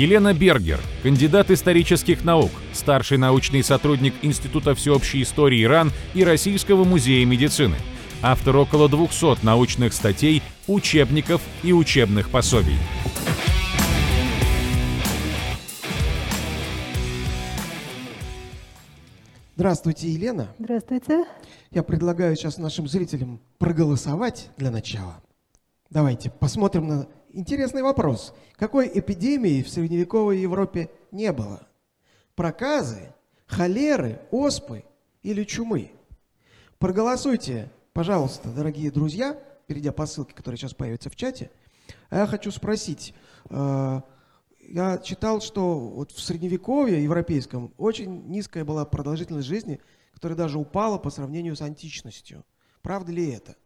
Елена Бергер, кандидат исторических наук, старший научный сотрудник Института всеобщей истории Иран и Российского музея медицины, автор около 200 научных статей, учебников и учебных пособий. Здравствуйте, Елена. Здравствуйте. Я предлагаю сейчас нашим зрителям проголосовать для начала. Давайте посмотрим на интересный вопрос. Какой эпидемии в средневековой Европе не было? Проказы, холеры, оспы или чумы? Проголосуйте, пожалуйста, дорогие друзья, перейдя по ссылке, которая сейчас появится в чате. А я хочу спросить, э, я читал, что вот в средневековье европейском очень низкая была продолжительность жизни, которая даже упала по сравнению с античностью. Правда ли это?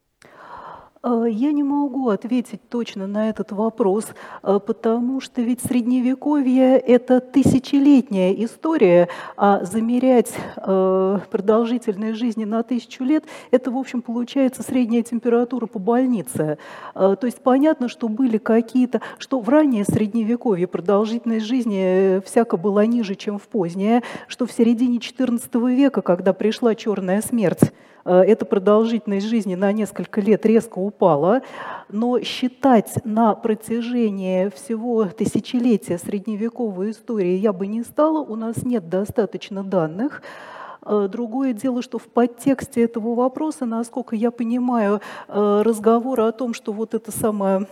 Э, я не могу ответить точно на этот вопрос, э, потому что ведь средневековье – это тысячелетняя история, а замерять э, продолжительность жизни на тысячу лет – это, в общем, получается средняя температура по больнице. То есть понятно, что были какие-то, что в раннее средневековье продолжительность жизни всяко была ниже, чем в позднее, что в середине XIV века, когда пришла черная смерть, эта продолжительность жизни на несколько лет резко упала, но считать на протяжении всего тысячелетия средневековой истории я бы не стала, у нас нет достаточно данных. Э, другое дело, что в подтексте этого вопроса, насколько я понимаю, э, разговор о том, что вот это самое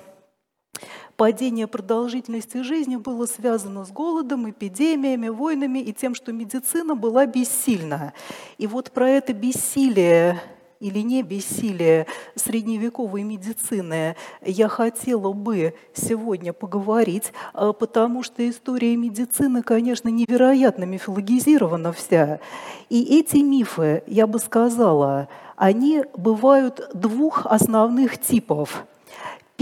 падение продолжительности жизни было связано с голодом, эпидемиями, войнами и тем, что медицина была бессильна. И вот про это бессилие или не бессилие средневековой медицины я хотела бы сегодня поговорить, а, потому что история медицины, конечно, невероятно мифологизирована вся. И эти мифы, я бы сказала, они бывают двух основных типов –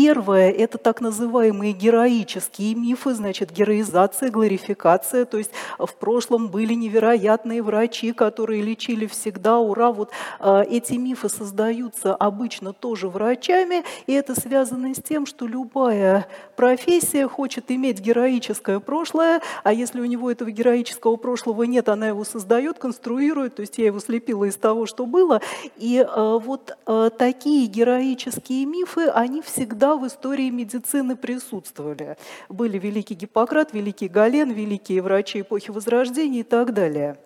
Первое – это так называемые героические мифы, значит, героизация, глорификация. То есть в прошлом были невероятные врачи, которые лечили всегда, ура. Вот э, эти мифы создаются обычно тоже врачами, и это связано с тем, что любая профессия хочет иметь героическое прошлое, а если у него этого героического прошлого нет, она его создает, конструирует, то есть я его слепила из того, что было. И э, вот э, такие героические мифы, они всегда в истории медицины присутствовали. Были великий Гиппократ, великий Гален, великие врачи эпохи Возрождения и так далее.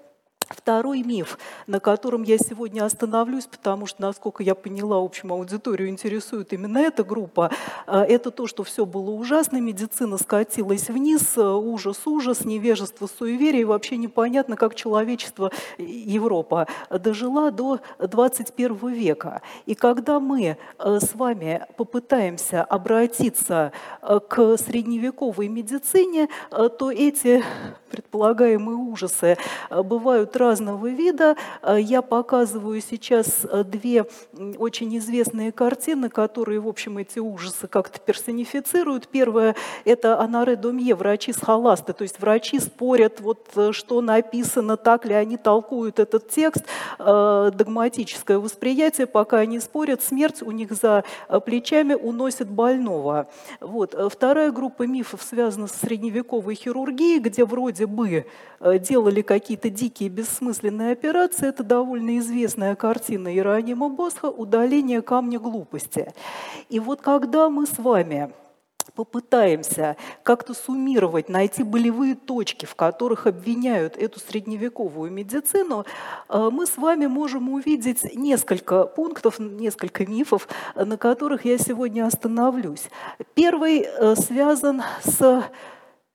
Второй миф, на котором я сегодня остановлюсь, потому что, насколько я поняла, общему аудиторию интересует именно эта группа, э, это то, что все было ужасно, медицина скатилась вниз, э, ужас, ужас, невежество, суеверие, и вообще непонятно, как человечество, Европа, дожила до 21 века. И когда мы э, с вами попытаемся обратиться к средневековой медицине, то эти предполагаемые ужасы бывают разного вида. Э, я показываю сейчас э, две очень известные картины, которые, в общем, эти ужасы как-то персонифицируют. Первое – это Анаре Домье, врачи с холасты, то есть врачи спорят, вот, э, что написано, так ли они толкуют этот текст, догматическое восприятие, пока они спорят, смерть у них за плечами уносит больного. Вот. Вторая группа мифов связана с средневековой хирургией, где вроде бы делали какие-то дикие бессмысленная операция – это довольно известная картина Иеронима Босха «Удаление камня глупости». И вот когда мы с вами попытаемся как-то суммировать, найти болевые точки, в которых обвиняют эту средневековую медицину, э, мы с вами можем увидеть несколько пунктов, несколько мифов, на которых я сегодня остановлюсь. Первый э, связан с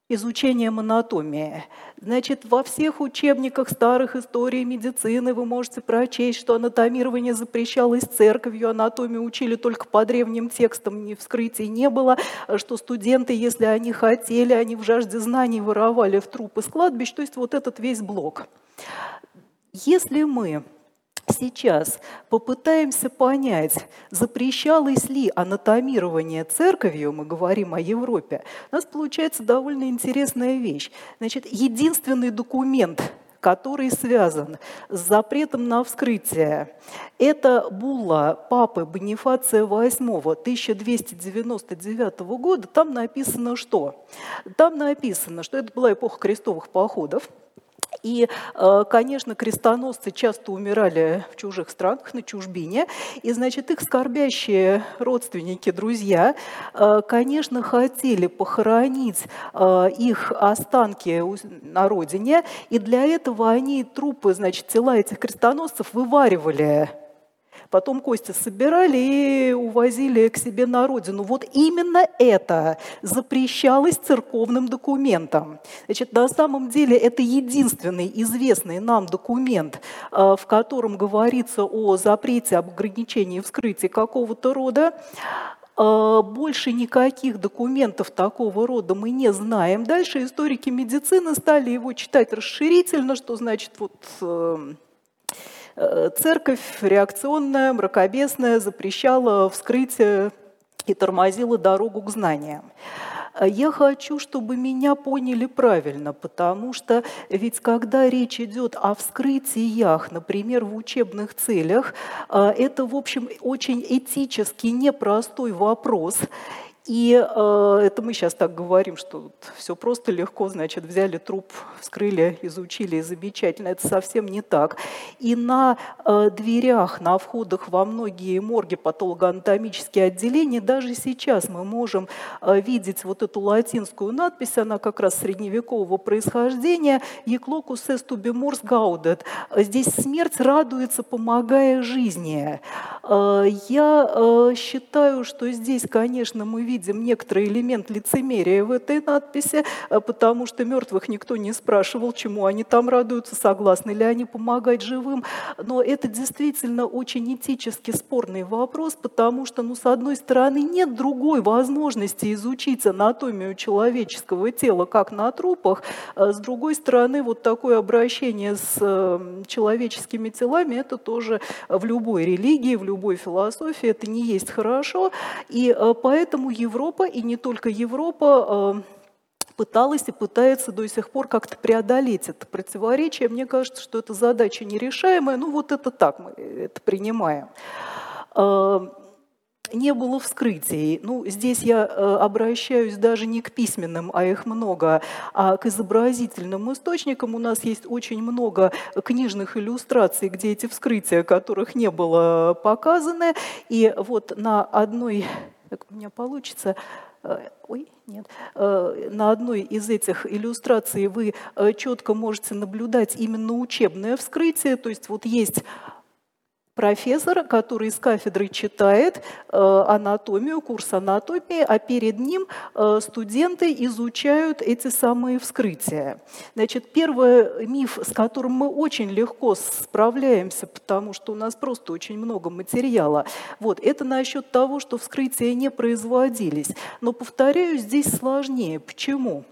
изучением анатомии. Значит, во всех учебниках старых историй медицины вы можете прочесть, что анатомирование запрещалось церковью, анатомию учили только по древним текстам, ни вскрытий не было, что студенты, если они хотели, они в жажде знаний воровали в трупы с кладбищ, то есть вот этот весь блок. Если мы сейчас попытаемся понять, запрещалось ли анатомирование церковью, мы говорим о Европе, у нас получается довольно интересная вещь. Значит, единственный документ, который связан с запретом на вскрытие. Это булла папы Бонифация VIII 1299 года. Там написано что? Там написано, что это была эпоха крестовых походов, и, э, конечно, крестоносцы часто умирали в чужих странах, на чужбине. И, значит, их скорбящие родственники, друзья, э, конечно, хотели похоронить э, их останки на родине. И для этого они трупы, значит, тела этих крестоносцев вываривали Потом кости собирали и увозили к себе на родину. Вот именно это запрещалось церковным документом. Значит, на самом деле это единственный известный нам документ, э, в котором говорится о запрете, об ограничении вскрытия какого-то рода. Э, больше никаких документов такого рода мы не знаем. Дальше историки медицины стали его читать расширительно, что значит вот э, церковь реакционная, мракобесная, запрещала вскрытие и тормозила дорогу к знаниям. Э, я хочу, чтобы меня поняли правильно, потому что ведь когда речь идет о вскрытиях, например, в учебных целях, э, это, в общем, очень этически непростой вопрос. И э, это мы сейчас так говорим, что вот все просто легко, значит, взяли труп, вскрыли, изучили, и замечательно. Это совсем не так. И на э, дверях, на входах во многие морги, патологоанатомические отделения, даже сейчас мы можем э, видеть вот эту латинскую надпись, она как раз средневекового происхождения, «Еклокус est ubimors gaudet». Здесь смерть радуется, помогая жизни. Э, я э, считаю, что здесь, конечно, мы видим видим некоторый элемент лицемерия в этой надписи, э, потому что мертвых никто не спрашивал, чему они там радуются, согласны ли они помогать живым. Но это действительно очень этически спорный вопрос, потому что, ну, с одной стороны, нет другой возможности изучить анатомию человеческого тела, как на трупах, а с другой стороны, вот такое обращение с э, человеческими телами, это тоже в любой религии, в любой философии, это не есть хорошо, и э, поэтому Европа, и не только Европа, э, пыталась и пытается до сих пор как-то преодолеть это противоречие. Мне кажется, что эта задача нерешаемая. Ну вот это так мы это принимаем. Э, не было вскрытий. Ну, здесь я э, обращаюсь даже не к письменным, а их много, а к изобразительным источникам. У нас есть очень много книжных иллюстраций, где эти вскрытия, которых не было показаны. И вот на одной как у меня получится, э, ой, нет, э, на одной из этих иллюстраций вы э, четко можете наблюдать именно учебное вскрытие, то есть вот есть профессор, который из кафедры читает э, анатомию, курс анатомии, а перед ним э, студенты изучают эти самые вскрытия. Значит, первый миф, с которым мы очень легко справляемся, потому что у нас просто очень много материала, вот, это насчет того, что вскрытия не производились. Но, повторяю, здесь сложнее. Почему?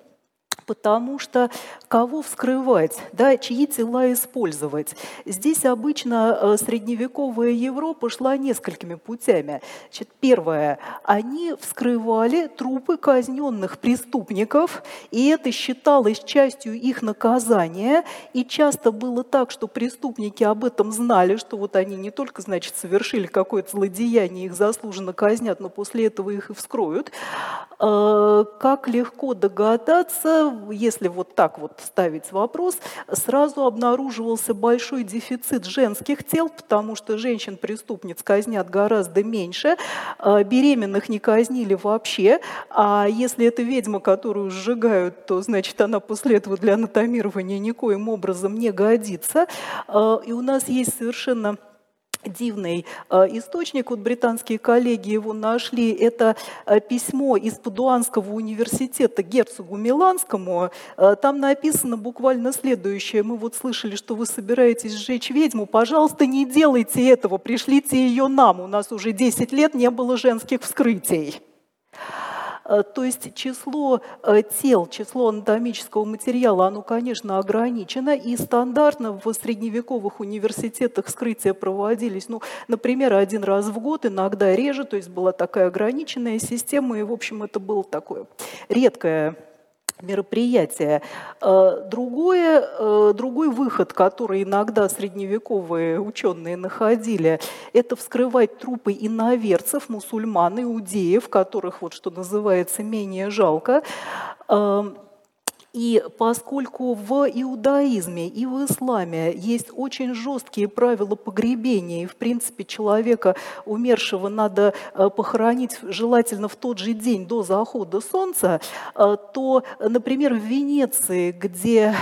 Потому что кого вскрывать, да, чьи тела использовать. Здесь обычно э, средневековая Европа шла несколькими путями. Значит, первое, они вскрывали трупы казненных преступников, и это считалось частью их наказания, и часто было так, что преступники об этом знали, что вот они не только, значит, совершили какое-то злодеяние, их заслуженно казнят, но после этого их и вскроют. Э, как легко догадаться, если вот так вот ставить вопрос, сразу обнаруживался большой дефицит женских тел, потому что женщин-преступниц казнят гораздо меньше, а беременных не казнили вообще, а если это ведьма, которую сжигают, то значит она после этого для анатомирования никоим образом не годится. А, и у нас есть совершенно дивный э, источник, вот британские коллеги его нашли, это э, письмо из Падуанского университета герцогу Миланскому. Э, там написано буквально следующее. Мы вот слышали, что вы собираетесь сжечь ведьму. Пожалуйста, не делайте этого, пришлите ее нам. У нас уже 10 лет не было женских вскрытий. Э, то есть число э, тел, число анатомического материала, оно, конечно, ограничено, и стандартно в средневековых университетах вскрытия проводились, ну, например, один раз в год, иногда реже, то есть была такая ограниченная система, и, в общем, это было такое редкое мероприятие. Э, другое, э, другой выход, который иногда средневековые ученые находили, это вскрывать трупы иноверцев, мусульман, иудеев, которых, вот, что называется, менее жалко. И поскольку в иудаизме и в исламе есть очень жесткие правила погребения, и, в принципе, человека умершего надо э, похоронить желательно в тот же день до захода солнца, э, то, например, в Венеции, где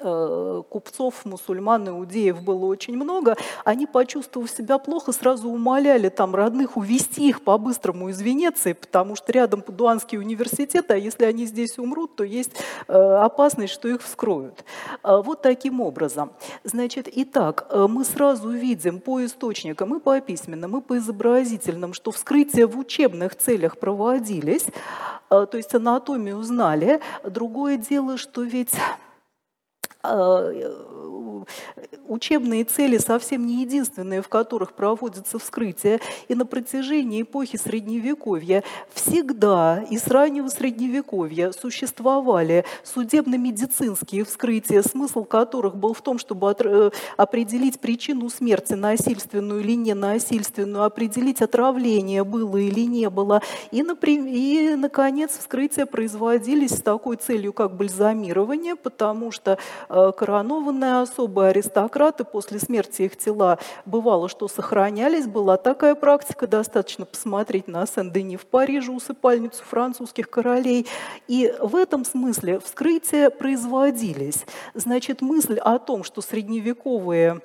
купцов, мусульман, иудеев было очень много, они, почувствовав себя плохо, сразу умоляли там родных увезти их по-быстрому из Венеции, потому что рядом Падуанский университет, а если они здесь умрут, то есть э, опасность, что их вскроют. А вот таким образом. Значит, итак, э, мы сразу видим по источникам и по письменным, и по изобразительным, что вскрытия в учебных целях проводились, то есть анатомию знали. Другое дело, что ведь а, учебные цели совсем не единственные, в которых проводятся вскрытия. И на протяжении эпохи Средневековья всегда и с раннего Средневековья существовали судебно-медицинские вскрытия, смысл которых был в том, чтобы э, определить причину смерти, насильственную или ненасильственную, определить отравление было или не было. И, и наконец, вскрытия производились с такой целью, как бальзамирование, потому что э, коронованная особа особые аристократы, после смерти их тела бывало, что сохранялись. Была такая практика, достаточно посмотреть на Сен-Дени в Париже, усыпальницу французских королей. И в этом смысле вскрытия производились. Значит, мысль о том, что средневековые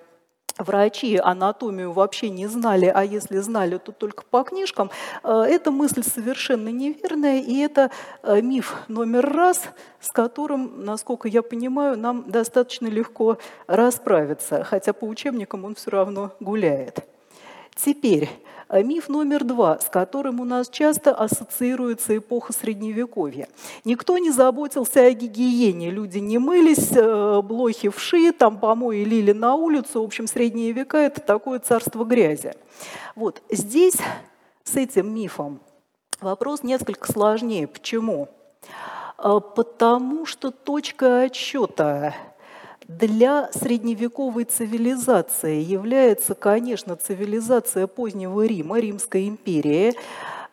врачи анатомию вообще не знали, а если знали, то только по книжкам, э, эта мысль совершенно неверная, и это э, миф номер раз, с которым, насколько я понимаю, нам достаточно легко расправиться, хотя по учебникам он все равно гуляет. Теперь миф номер два, с которым у нас часто ассоциируется эпоха Средневековья. Никто не заботился о гигиене, люди не мылись, э, блохи вши, там помои лили на улицу. В общем, Средние века – это такое царство грязи. Вот здесь с этим мифом вопрос несколько сложнее. Почему? Э, потому что точка отсчета для средневековой цивилизации является, конечно, цивилизация позднего Рима, Римская империя,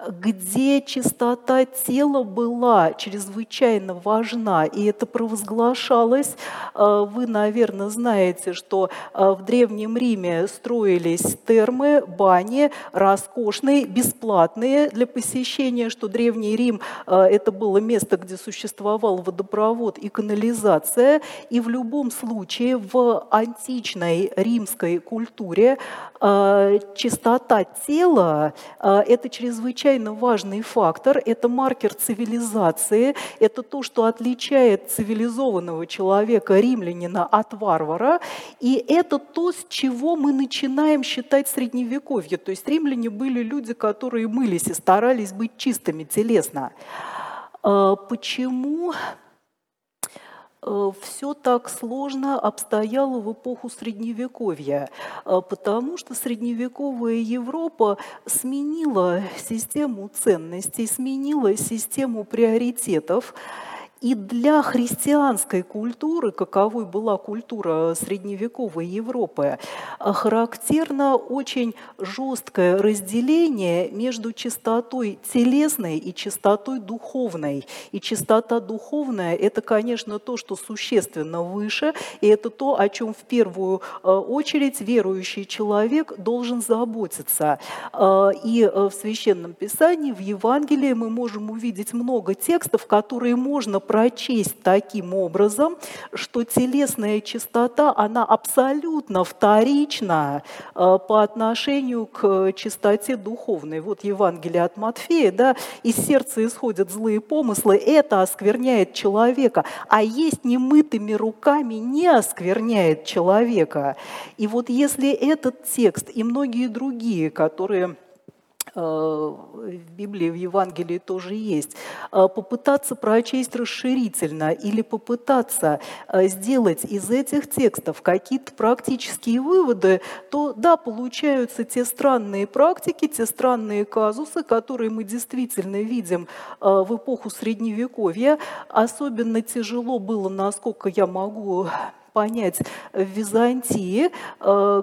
где чистота тела была чрезвычайно важна, и это провозглашалось. А, вы, наверное, знаете, что а, в Древнем Риме строились термы, бани, роскошные, бесплатные для посещения, что Древний Рим а, – это было место, где существовал водопровод и канализация, и в любом случае в античной римской культуре чистота тела – это чрезвычайно чрезвычайно важный фактор, это маркер цивилизации, это то, что отличает цивилизованного человека, римлянина, от варвара, и это то, с чего мы начинаем считать средневековье. То есть римляне были люди, которые мылись и старались быть чистыми телесно. А почему Э, все так сложно обстояло в эпоху Средневековья, э, потому что средневековая Европа сменила систему ценностей, сменила систему приоритетов. И для христианской культуры, каковой была культура средневековой Европы, характерно очень жесткое разделение между чистотой телесной и чистотой духовной. И чистота духовная – это, конечно, то, что существенно выше, и это то, о чем в первую э, очередь верующий человек должен заботиться. Э, и э, в Священном Писании, в Евангелии мы можем увидеть много текстов, которые можно прочесть таким образом, что телесная чистота, она абсолютно вторична э, по отношению к чистоте духовной. Вот Евангелие от Матфея, да, из сердца исходят злые помыслы, это оскверняет человека, а есть немытыми руками не оскверняет человека. И вот если этот текст и многие другие, которые Э, в Библии, в Евангелии тоже есть, э, попытаться прочесть расширительно или попытаться э, сделать из этих текстов какие-то практические выводы, то да, получаются те странные практики, те странные казусы, которые мы действительно видим в эпоху Средневековья. Особенно тяжело было, насколько я могу понять, в Византии,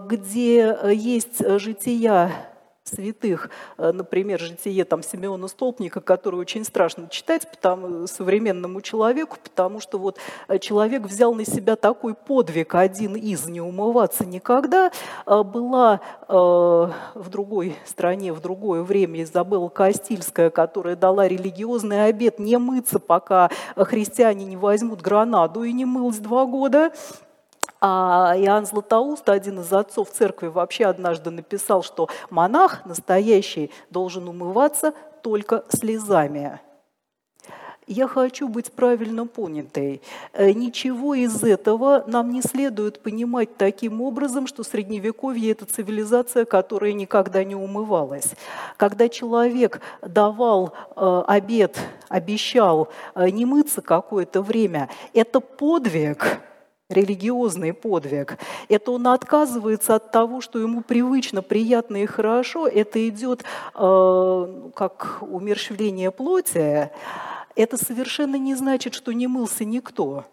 где есть жития святых, э, например, житие там, Симеона Столпника, которое очень страшно читать потому, современному человеку, потому что вот э, человек взял на себя такой подвиг, один из не умываться никогда. Э, была в другой стране, в другое время Изабелла Кастильская, которая дала религиозный обет не мыться, пока христиане не возьмут гранаду, и не мылась два года. А Иоанн Златоуст, один из отцов церкви, вообще однажды написал, что монах настоящий должен умываться только слезами. Я хочу быть правильно понятой. Э, ничего из этого нам не следует понимать таким образом, что Средневековье – это цивилизация, которая никогда не умывалась. Когда человек давал э, обед, обещал э, не мыться какое-то время, это подвиг – религиозный подвиг. Это он отказывается от того, что ему привычно, приятно и хорошо. Это идет э, как умерщвление плоти. Это совершенно не значит, что не мылся никто.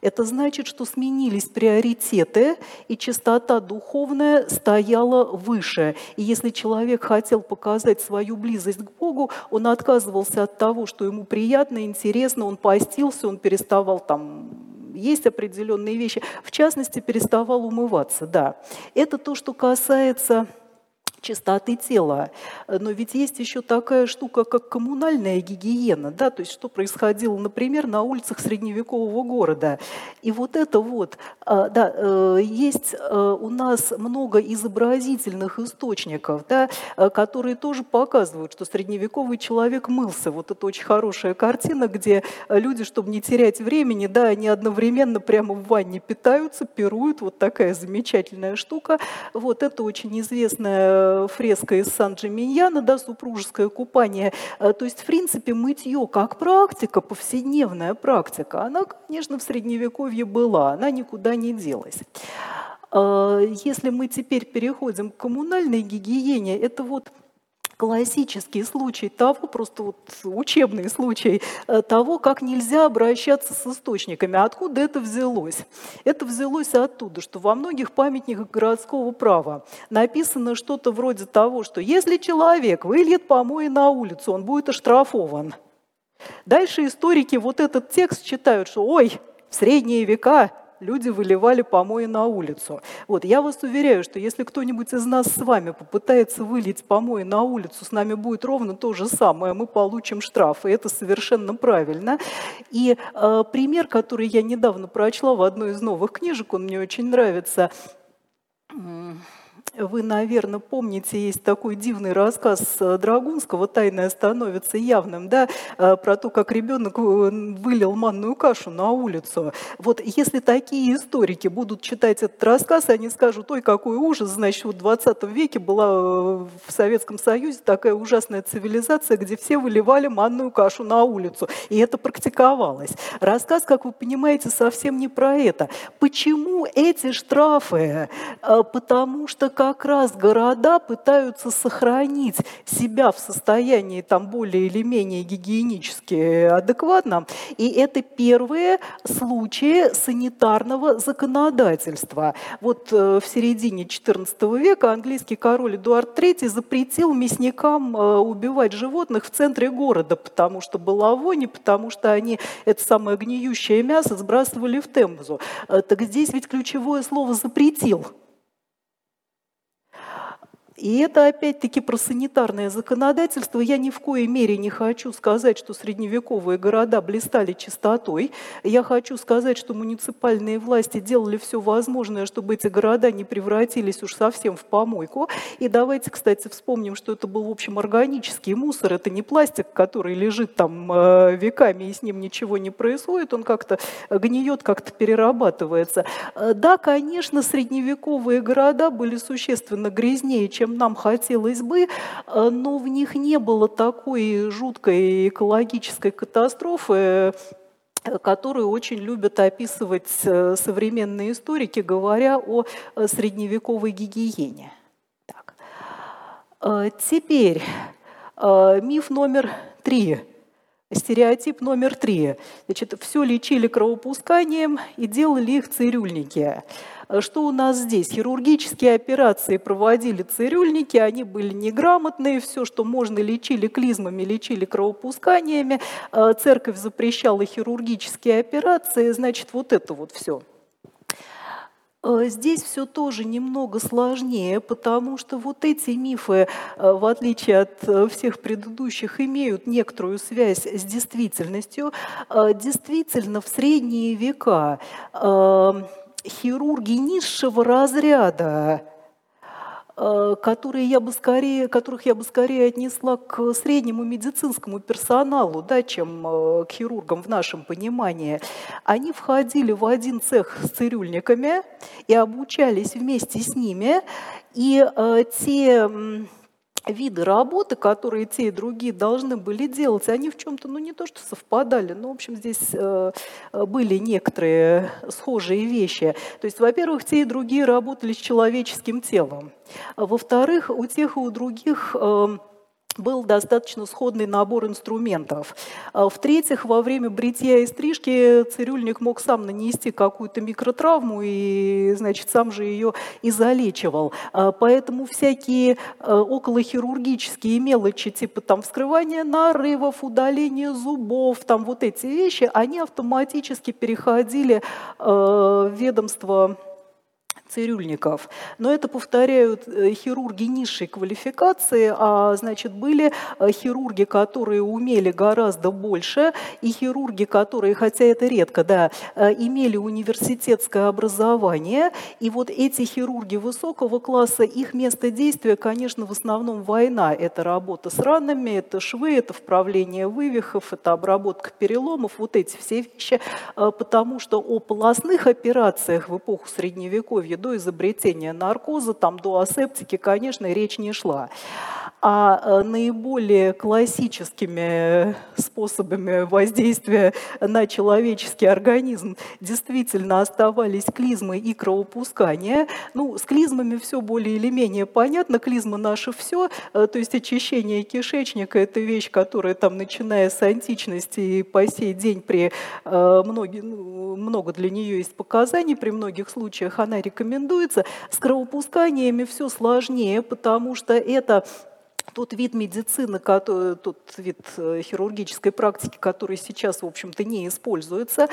Это значит, что сменились приоритеты, и чистота духовная стояла выше. И если человек хотел показать свою близость к Богу, он отказывался от того, что ему приятно, интересно, он постился, он переставал там есть определенные вещи. В частности, переставал умываться, да. Это то, что касается чистоты тела. Но ведь есть еще такая штука, как коммунальная гигиена, да, то есть что происходило, например, на улицах средневекового города. И вот это вот, а, да, э, есть э, у нас много изобразительных источников, да, э, которые тоже показывают, что средневековый человек мылся. Вот это очень хорошая картина, где люди, чтобы не терять времени, да, они одновременно прямо в ванне питаются, пируют, вот такая замечательная штука. Вот это очень известная фреска из Сан-Джиминьяна, да, супружеское купание. Э, то есть, в принципе, мытье как практика, повседневная практика, она, конечно, в Средневековье была, она никуда не делась. Э, если мы теперь переходим к коммунальной гигиене, это вот классический случай того, просто вот учебный случай э, того, как нельзя обращаться с источниками. Откуда это взялось? Это взялось оттуда, что во многих памятниках городского права написано что-то вроде того, что если человек выльет помои на улицу, он будет оштрафован. Дальше историки вот этот текст читают, что ой, в средние века люди выливали помои на улицу. Вот, я вас уверяю, что если кто-нибудь из нас с вами попытается вылить помои на улицу, с нами будет ровно то же самое, мы получим штраф, и это совершенно правильно. И э, пример, который я недавно прочла в одной из новых книжек, он мне очень нравится, вы, наверное, помните, есть такой дивный рассказ э, Драгунского «Тайное становится явным», да, э, про то, как ребенок э, вылил манную кашу на улицу. Вот если такие историки будут читать этот рассказ, они скажут, ой, какой ужас, значит, в 20 веке была в Советском Союзе такая ужасная цивилизация, где все выливали манную кашу на улицу, и это практиковалось. Рассказ, как вы понимаете, совсем не про это. Почему эти штрафы? Потому что как раз города пытаются сохранить себя в состоянии там более или менее гигиенически адекватном. И это первые случаи санитарного законодательства. Вот э, в середине XIV века английский король Эдуард III запретил мясникам э, убивать животных в центре города, потому что была вонь, и потому что они это самое гниющее мясо сбрасывали в Темзу. Э, так здесь ведь ключевое слово «запретил». И это опять-таки про санитарное законодательство. Я ни в коей мере не хочу сказать, что средневековые города блистали чистотой. Я хочу сказать, что муниципальные власти делали все возможное, чтобы эти города не превратились уж совсем в помойку. И давайте, кстати, вспомним, что это был, в общем, органический мусор. Это не пластик, который лежит там э, веками и с ним ничего не происходит. Он как-то гниет, как-то перерабатывается. Э, да, конечно, средневековые города были существенно грязнее, чем чем нам хотелось бы, но в них не было такой жуткой экологической катастрофы, которую очень любят описывать современные историки, говоря о средневековой гигиене. Так. Теперь миф номер три Стереотип номер три. Значит, все лечили кровопусканием и делали их цирюльники. Что у нас здесь? Хирургические операции проводили цирюльники, они были неграмотные, все, что можно, лечили клизмами, лечили кровопусканиями. Церковь запрещала хирургические операции, значит, вот это вот все. Э, здесь все тоже немного сложнее, потому что вот эти мифы, в отличие от всех предыдущих, имеют некоторую связь с действительностью. Действительно, в средние века хирурги низшего разряда Э, которые я бы скорее, которых я бы скорее отнесла к среднему медицинскому персоналу, да, чем э, к хирургам в нашем понимании, они входили в один цех с цирюльниками и обучались вместе с ними. И э, те виды работы, которые те и другие должны были делать, они в чем-то, ну не то что совпадали, но, в общем, здесь э, были некоторые схожие вещи. То есть, во-первых, те и другие работали с человеческим телом. А во-вторых, у тех и у других э, был достаточно сходный набор инструментов. А, в-третьих, во время бритья и стрижки цирюльник мог сам нанести какую-то микротравму и, значит, сам же ее и залечивал. А, поэтому всякие а, околохирургические мелочи, типа там вскрывания нарывов, удаления зубов, там вот эти вещи, они автоматически переходили в ведомство цирюльников. Но это повторяют э, хирурги низшей квалификации, а значит были э, хирурги, которые умели гораздо больше, и хирурги, которые, хотя это редко, да, э, имели университетское образование. И вот эти хирурги высокого класса, их место действия, конечно, в основном война. Это работа с ранами, это швы, это вправление вывихов, это обработка переломов, вот эти все вещи, потому что о полостных операциях в эпоху Средневековья до изобретения наркоза, там, до асептики, конечно, речь не шла. А э, наиболее классическими способами воздействия на человеческий организм действительно оставались клизмы и кровопускание. Ну, с клизмами все более или менее понятно. Клизма наше все, э, то есть очищение кишечника – это вещь, которая там, начиная с античности и по сей день при э, многие, ну, много для нее есть показаний, при многих случаях она рекомендуется. С кровопусканиями все сложнее, потому что это тот вид медицины, тот вид э, хирургической практики, который сейчас, в общем-то, не используется.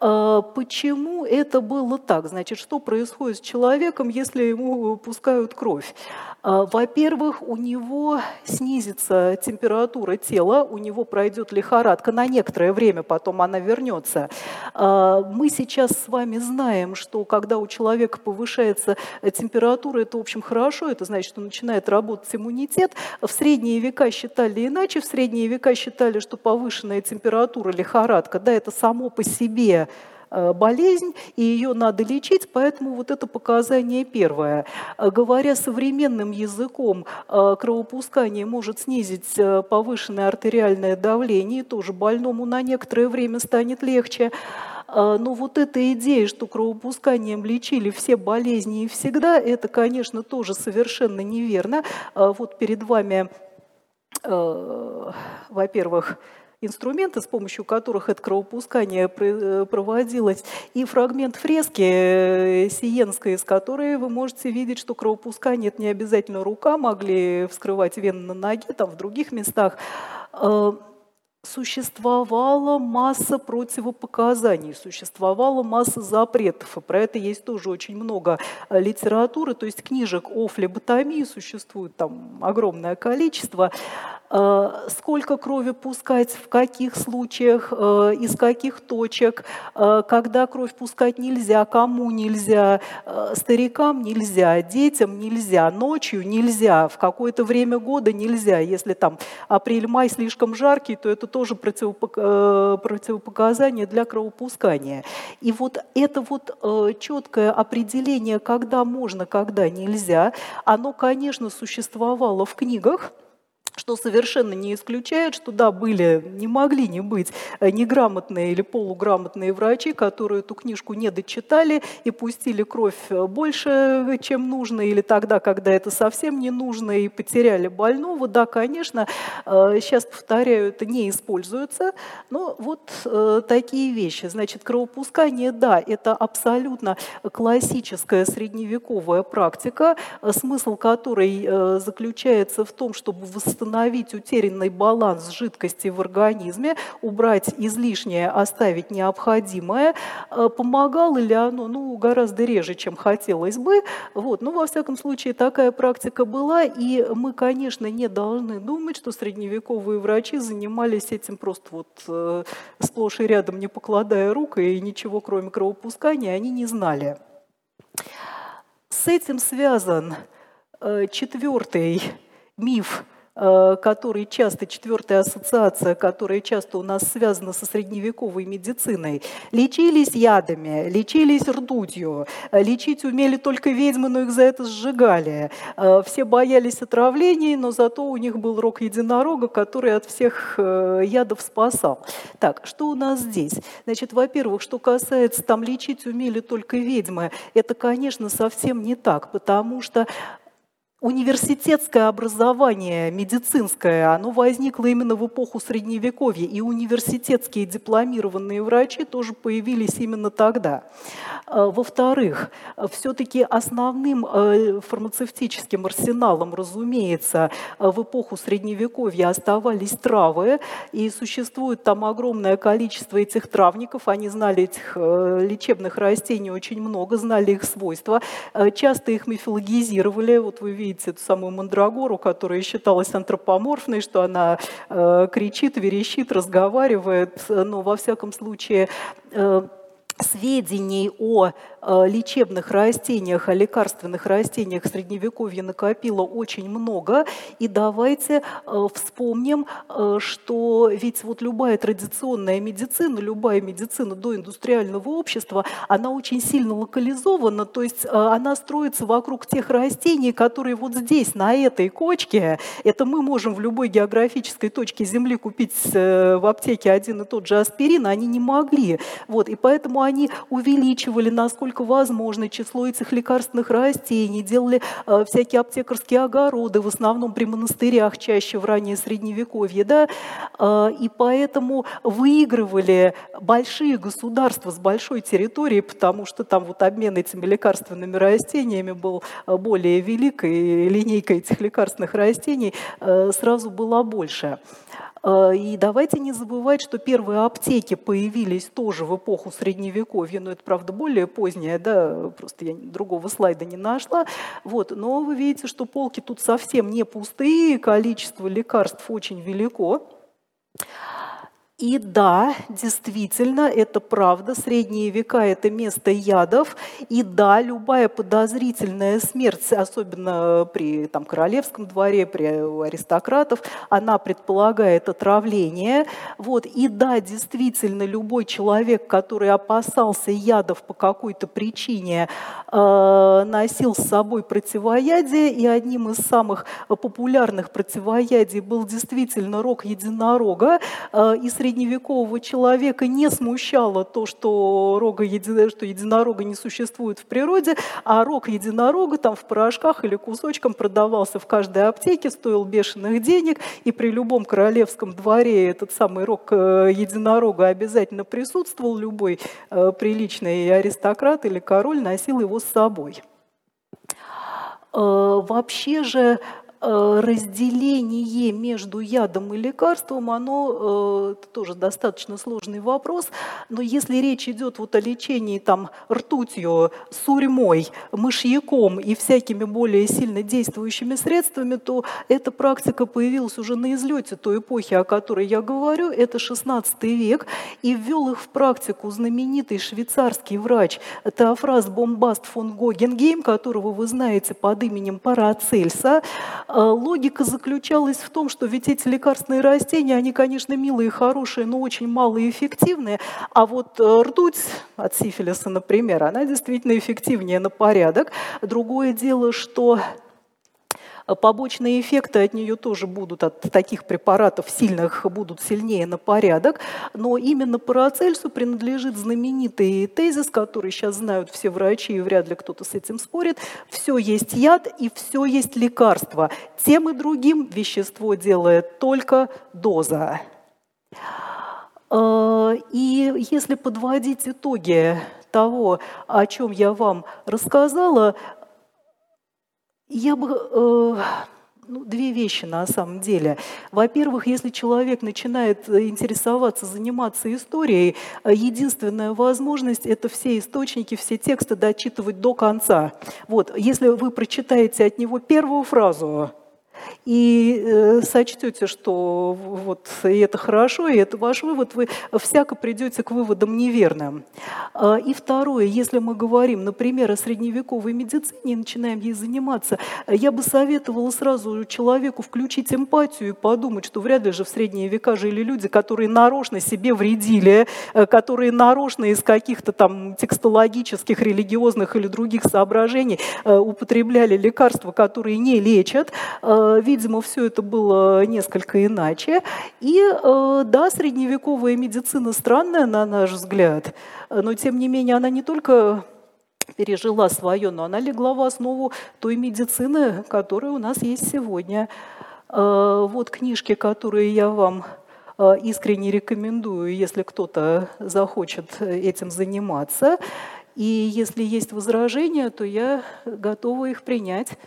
А, почему это было так? Значит, что происходит с человеком, если ему пускают кровь? А, во-первых, у него снизится температура тела, у него пройдет лихорадка на некоторое время, потом она вернется. А, мы сейчас с вами знаем, что когда у человека повышается температура, это, в общем, хорошо, это значит, что начинает работать иммунитет. В средние века считали иначе, в средние века считали, что повышенная температура, лихорадка, да, это само по себе Э, болезнь, и ее надо лечить, поэтому вот это показание первое. Э, говоря современным языком, э, кровопускание может снизить повышенное артериальное давление, и тоже больному на некоторое время станет легче. Но вот эта идея, что кровопусканием лечили все болезни и всегда, это, конечно, тоже совершенно неверно. Вот перед вами, во-первых, инструменты, с помощью которых это кровопускание э, проводилось, и фрагмент фрески э, сиенской, из которой вы можете видеть, что кровопускание – это не обязательно рука, могли вскрывать вены на ноге, там в других местах э, существовала масса противопоказаний, существовала масса запретов, и про это есть тоже очень много литературы, то есть книжек о флеботомии существует там огромное количество. Э, сколько крови пускать, в каких случаях, э, из каких точек, э, когда кровь пускать нельзя, кому нельзя, старикам нельзя, детям нельзя, ночью нельзя, в какое-то время года нельзя. Если там апрель-май слишком жаркий, то это тоже противопоказание для кровопускания. И вот это вот четкое определение, когда можно, когда нельзя, оно, конечно, существовало в книгах, что совершенно не исключает, что да, были, не могли не быть э, неграмотные или полуграмотные врачи, которые эту книжку не дочитали и пустили кровь э, больше, чем нужно, или тогда, когда это совсем не нужно, и потеряли больного. Да, конечно, сейчас, э, повторяю, это не используется, но вот такие вещи. Значит, кровопускание, да, это абсолютно классическая средневековая практика, смысл которой заключается в том, чтобы восстановить восстановить утерянный баланс жидкости в организме, убрать излишнее, оставить необходимое. Э, помогало ли оно? Ну, гораздо реже, чем хотелось бы. Вот. Но, во всяком случае, такая практика была, и мы, конечно, не должны думать, что средневековые врачи занимались этим просто вот э, сплошь и рядом, не покладая рук, и ничего, кроме кровопускания, они не знали. С этим связан э, четвертый миф Э, который часто, четвертая ассоциация, которая часто у нас связана со средневековой медициной, лечились ядами, лечились ртутью, э, лечить умели только ведьмы, но их за это сжигали. Э, все боялись отравлений, но зато у них был рог единорога, который от всех ядов спасал. Так, что у нас здесь? Значит, во-первых, что касается там лечить умели только ведьмы, это, конечно, совсем не так, потому что университетское образование медицинское, оно возникло именно в эпоху Средневековья, и университетские дипломированные врачи тоже появились именно тогда. А, во-вторых, все-таки основным э, фармацевтическим арсеналом, разумеется, в эпоху Средневековья оставались травы, и существует там огромное количество этих травников, они знали этих э, лечебных растений очень много, знали их свойства, э, часто их мифологизировали, вот вы видите, видите эту самую мандрагору, которая считалась антропоморфной, что она э, кричит, верещит, разговаривает, но во всяком случае э, сведений о э, лечебных растениях, о лекарственных растениях Средневековья накопило очень много. И давайте э, вспомним, э, что ведь вот любая традиционная медицина, любая медицина до индустриального общества, она очень сильно локализована, то есть она строится вокруг тех растений, которые вот здесь, на этой кочке, это мы можем в любой географической точке Земли купить в аптеке один и тот же аспирин, а они не могли. Вот, и поэтому они увеличивали, насколько возможно, число этих лекарственных растений, делали э, всякие аптекарские огороды, в основном при монастырях, чаще в раннее Средневековье, да, э, и поэтому выигрывали большие государства с большой территорией, потому что там вот обмен этими лекарственными растениями был э, более велик, и линейка этих лекарственных растений сразу была больше. Э, и давайте не забывать, что первые аптеки появились тоже в эпоху Средневековья, но это, правда, более позднее, да, просто я другого слайда не нашла. Вот. Но вы видите, что полки тут совсем не пустые, количество лекарств очень велико. И да, действительно, это правда, средние века – это место ядов. И да, любая подозрительная смерть, особенно при там, королевском дворе, при аристократов, она предполагает отравление. Вот. И да, действительно, любой человек, который опасался ядов по какой-то причине, э, носил с собой противоядие. И одним из самых популярных противоядий был действительно рог единорога. Э, и средневекового человека не смущало то, что, рога что единорога не существует в природе, а рог единорога там в порошках или кусочком продавался в каждой аптеке, стоил бешеных денег, и при любом королевском дворе этот самый рог э, единорога обязательно присутствовал, любой э, приличный аристократ или король носил его с собой. Э, вообще же разделение между ядом и лекарством, оно э, тоже достаточно сложный вопрос, но если речь идет вот о лечении там ртутью, сурьмой, мышьяком и всякими более сильно действующими средствами, то эта практика появилась уже на излете той эпохи, о которой я говорю, это 16 век, и ввел их в практику знаменитый швейцарский врач Теофраз Бомбаст фон Гогенгейм, которого вы знаете под именем Парацельса. Э, логика заключалась в том, что ведь эти лекарственные растения, они, конечно, милые и хорошие, но очень малоэффективные, а вот э, ртуть от сифилиса, например, она действительно эффективнее на порядок. Другое дело, что Побочные эффекты от нее тоже будут, от таких препаратов сильных, будут сильнее на порядок. Но именно Парацельсу принадлежит знаменитый тезис, который сейчас знают все врачи, и вряд ли кто-то с этим спорит. Все есть яд и все есть лекарство. Тем и другим вещество делает только доза. А, и если подводить итоги того, о чем я вам рассказала, я бы... Э, ну, две вещи на самом деле. Во-первых, если человек начинает интересоваться, заниматься историей, э, единственная возможность – это все источники, все тексты дочитывать до конца. Вот, если вы прочитаете от него первую фразу, и э, сочтете, что вот и это хорошо, и это ваш вывод, вы всяко придете к выводам неверным. А, и второе, если мы говорим, например, о средневековой медицине и начинаем ей заниматься, я бы советовала сразу человеку включить эмпатию и подумать, что вряд ли же в средние века жили люди, которые нарочно себе вредили, э, которые нарочно из каких-то там текстологических, религиозных или других соображений э, употребляли лекарства, которые не лечат. Видимо, Видимо, все это было несколько иначе. И э, да, средневековая медицина странная, на наш взгляд, но тем не менее она не только пережила свое, но она легла в основу той медицины, которая у нас есть сегодня. Э, вот книжки, которые я вам э, искренне рекомендую, если кто-то захочет этим заниматься. И если есть возражения, то я готова их принять.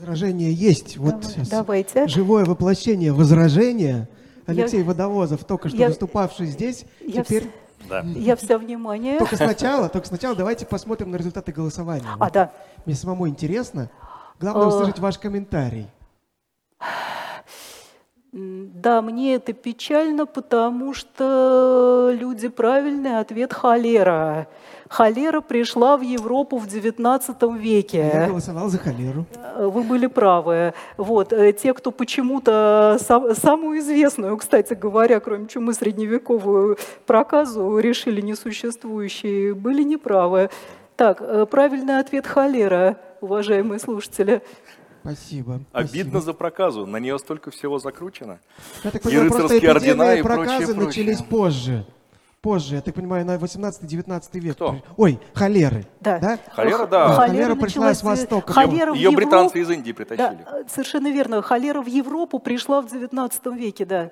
Возражение есть. Вот Давайте. живое воплощение возражения. Алексей я, Водовозов, только что я, выступавший здесь, я теперь... Вс... Да. Я вся внимание. Только сначала, только сначала давайте посмотрим на результаты голосования. А, да. Мне самому интересно. Главное услышать ваш комментарий. Да, мне это печально, потому что люди правильный ответ холера. Холера пришла в Европу в XIX веке. Я голосовал за холеру. Э, вы были правы. Вот. Э, те, кто почему-то сам, самую известную, кстати говоря, кроме чумы средневековую проказу решили несуществующие, были неправы. Так, э, правильный ответ холера, уважаемые слушатели. Спасибо. Обидно спасибо. за проказу. На нее столько всего закручено. Я так понимаю, и рыцарские ордена и проказы прочее, начались прочее. позже позже, я так понимаю, на 18-19 век. Кто? Ой, холеры. Да. да? Холера, да. Холера, холера пришла с востока. Холера ее Европу... британцы из Индии притащили. Да, совершенно верно. Холера в Европу пришла в 19 веке, да.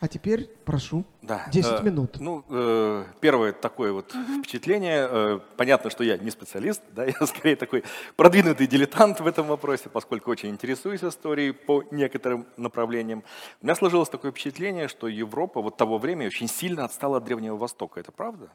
А теперь прошу. Да. 10 э, минут. Ну, э, первое такое вот угу. впечатление. Э, понятно, что я не специалист, да, я скорее такой продвинутый дилетант в этом вопросе, поскольку очень интересуюсь историей по некоторым направлениям. У меня сложилось такое впечатление, что Европа вот того времени очень сильно отстала от Древнего Востока. Это правда?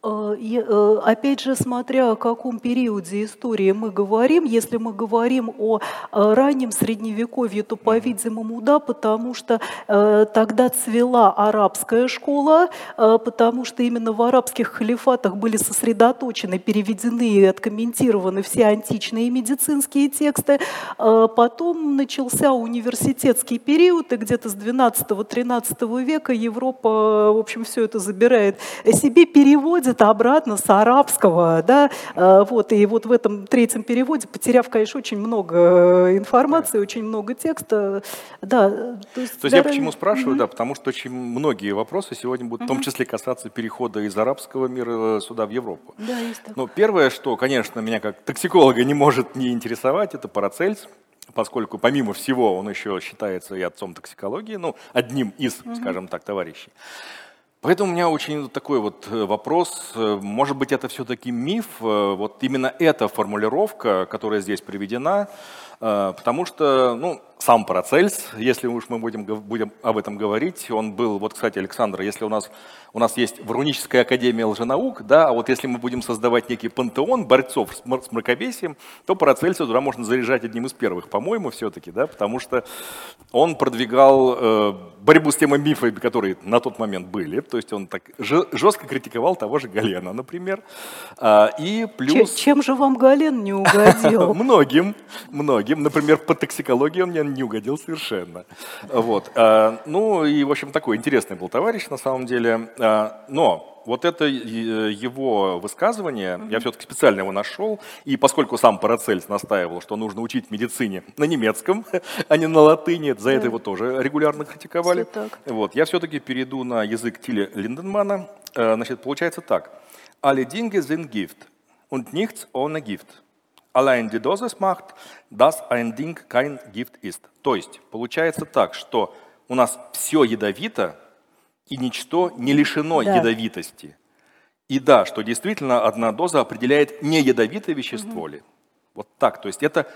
Э, э, опять же, смотря о каком периоде истории мы говорим, если мы говорим о э, раннем средневековье, то, по-видимому, да, потому что тогда цвела арабская школа, потому что именно в арабских халифатах были сосредоточены, переведены и откомментированы все античные медицинские тексты. Потом начался университетский период, и где-то с 12-13 века Европа, в общем, все это забирает себе, переводит переводит обратно с арабского, да, э, вот, и вот в этом третьем переводе, потеряв, конечно, очень много э, информации, очень много текста, да. То есть, то есть я почему спрашиваю, mm-hmm. да, потому что очень многие вопросы сегодня будут mm-hmm. в том числе касаться перехода из арабского мира сюда в Европу. Да, есть такое. Но первое, что, конечно, меня как токсиколога не может не интересовать, это Парацельс, поскольку помимо всего он еще считается и отцом токсикологии, ну, одним из, mm-hmm. скажем так, товарищей. Поэтому у меня очень такой вот э, вопрос, э, может быть, это все-таки миф, э, вот именно эта формулировка, которая здесь приведена, потому что, ну, сам Парацельс, если уж мы будем, будем об этом говорить, он был, вот, кстати, Александр, если у нас, у нас есть Вруническая академия лженаук, да, а вот если мы будем создавать некий пантеон борцов с, с мракобесием, то Парацельса туда можно заряжать одним из первых, по-моему, все-таки, да, потому что он продвигал э, борьбу с теми мифами, которые на тот момент были, то есть он так жестко критиковал того же Галена, например, а, и плюс... Чем, чем же вам Гален не угодил? Многим, многим, например, по токсикологии он не не угодил совершенно. Вот. А, ну и, в общем, такой интересный был товарищ на самом деле. А, но вот это его высказывание, mm-hmm. я все-таки специально его нашел, и поскольку сам Парацельс настаивал, что нужно учить медицине на немецком, а не на латыни, за это его тоже регулярно критиковали. Вот, я все-таки перейду на язык Тиля Линденмана. Значит, получается так. Alle Dinge sind Gift und nichts ohne Gift. Allein die Dosis macht, dass ein Ding kein Gift ist. То есть получается так, что у нас все ядовито, и ничто не лишено да. ядовитости. И да, что действительно одна доза определяет не ядовитое вещество угу. ли. Вот так. То есть это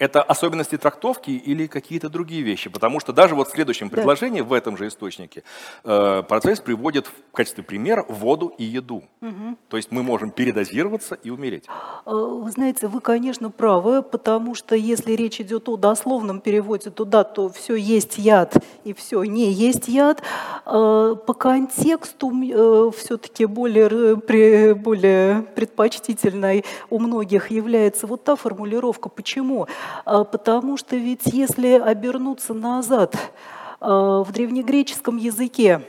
это особенности трактовки или какие-то другие вещи? Потому что даже вот в следующем предложении, да. в этом же источнике, э, процесс приводит в качестве примера воду и еду. Угу. То есть мы можем передозироваться и умереть. Э, вы знаете, вы, конечно, правы, потому что если речь идет о дословном переводе туда, то все есть яд и все не есть яд. Э, по контексту э, все-таки более, более предпочтительной у многих является вот та формулировка. Почему? А, потому что ведь если обернуться назад а, в древнегреческом языке,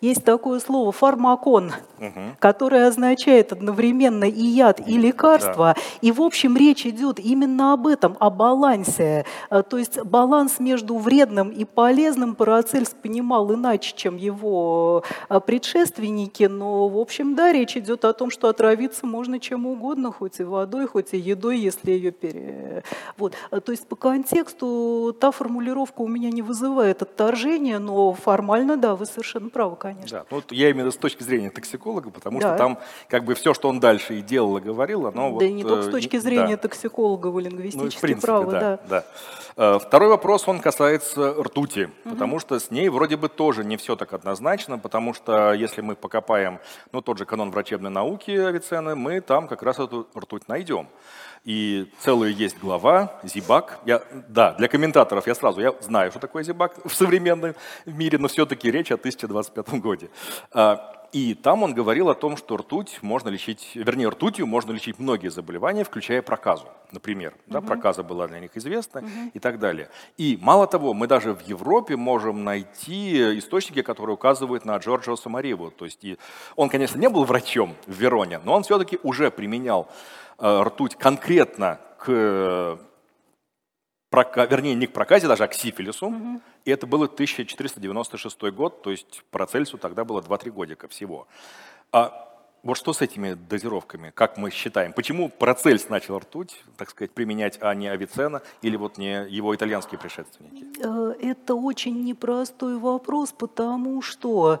есть такое слово фармакон, угу. которое означает одновременно и яд, и лекарство. Да. И, в общем, речь идет именно об этом, о балансе. А, то есть баланс между вредным и полезным Парацельс понимал иначе, чем его а, предшественники. Но, в общем, да, речь идет о том, что отравиться можно чем угодно, хоть и водой, хоть и едой, если ее пере... Вот. А, то есть по контексту та формулировка у меня не вызывает отторжения, но формально, да, вы совершенно правы, конечно. Да, ну, вот я именно с точки зрения токсиколога, потому да. что там как бы все, что он дальше и делал, и говорил, оно да вот... Да и не только с э, точки зрения да. токсиколога, вы лингвистически ну, принципе, правы, да. да. да. Э, второй вопрос, он касается ртути, угу. потому что с ней вроде бы тоже не все так однозначно, потому что если мы покопаем, ну, тот же канон врачебной науки Авиценны, мы там как раз эту ртуть найдем. И целая есть глава, Зибак. Я, да, для комментаторов я сразу, я знаю, что такое Зибак в современном мире, но все-таки речь о 1025 годе. А, и там он говорил о том, что ртуть можно лечить, вернее, ртутью можно лечить многие заболевания, включая проказу, например. Угу. Да, проказа была для них известна угу. и так далее. И мало того, мы даже в Европе можем найти источники, которые указывают на Джорджо Самариву. То есть и он, конечно, не был врачом в Вероне, но он все-таки уже применял ртуть конкретно к вернее, не к проказе даже, а к сифилису. Угу. И это было 1496 год, то есть Парацельсу тогда было 2-3 годика всего. А вот что с этими дозировками, как мы считаем? Почему Парацельс начал ртуть, так сказать, применять, а не Авиценна или вот не его итальянские предшественники? Э, это очень непростой вопрос, потому что,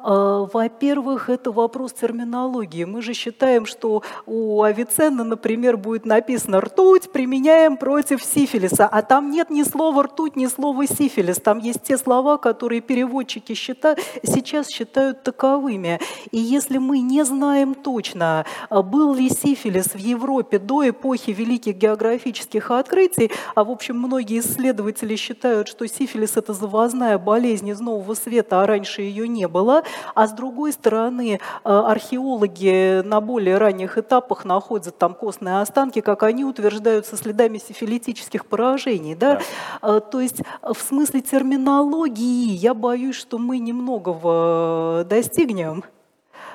э, во-первых, это вопрос терминологии. Мы же считаем, что у Авиценна, например, будет написано «ртуть применяем против сифилиса», а там нет ни слова «ртуть», ни слова «сифилис». Там есть те слова, которые переводчики считают, сейчас считают таковыми. И если мы не знаем, точно, а был ли сифилис в Европе до эпохи великих географических открытий, а в общем многие исследователи считают, что сифилис это завозная болезнь из Нового Света, а раньше ее не было, а с другой стороны а, археологи на более ранних этапах находят там костные останки, как они утверждают, со следами сифилитических поражений. Да? Да. А, то есть в смысле терминологии я боюсь, что мы немногого достигнем.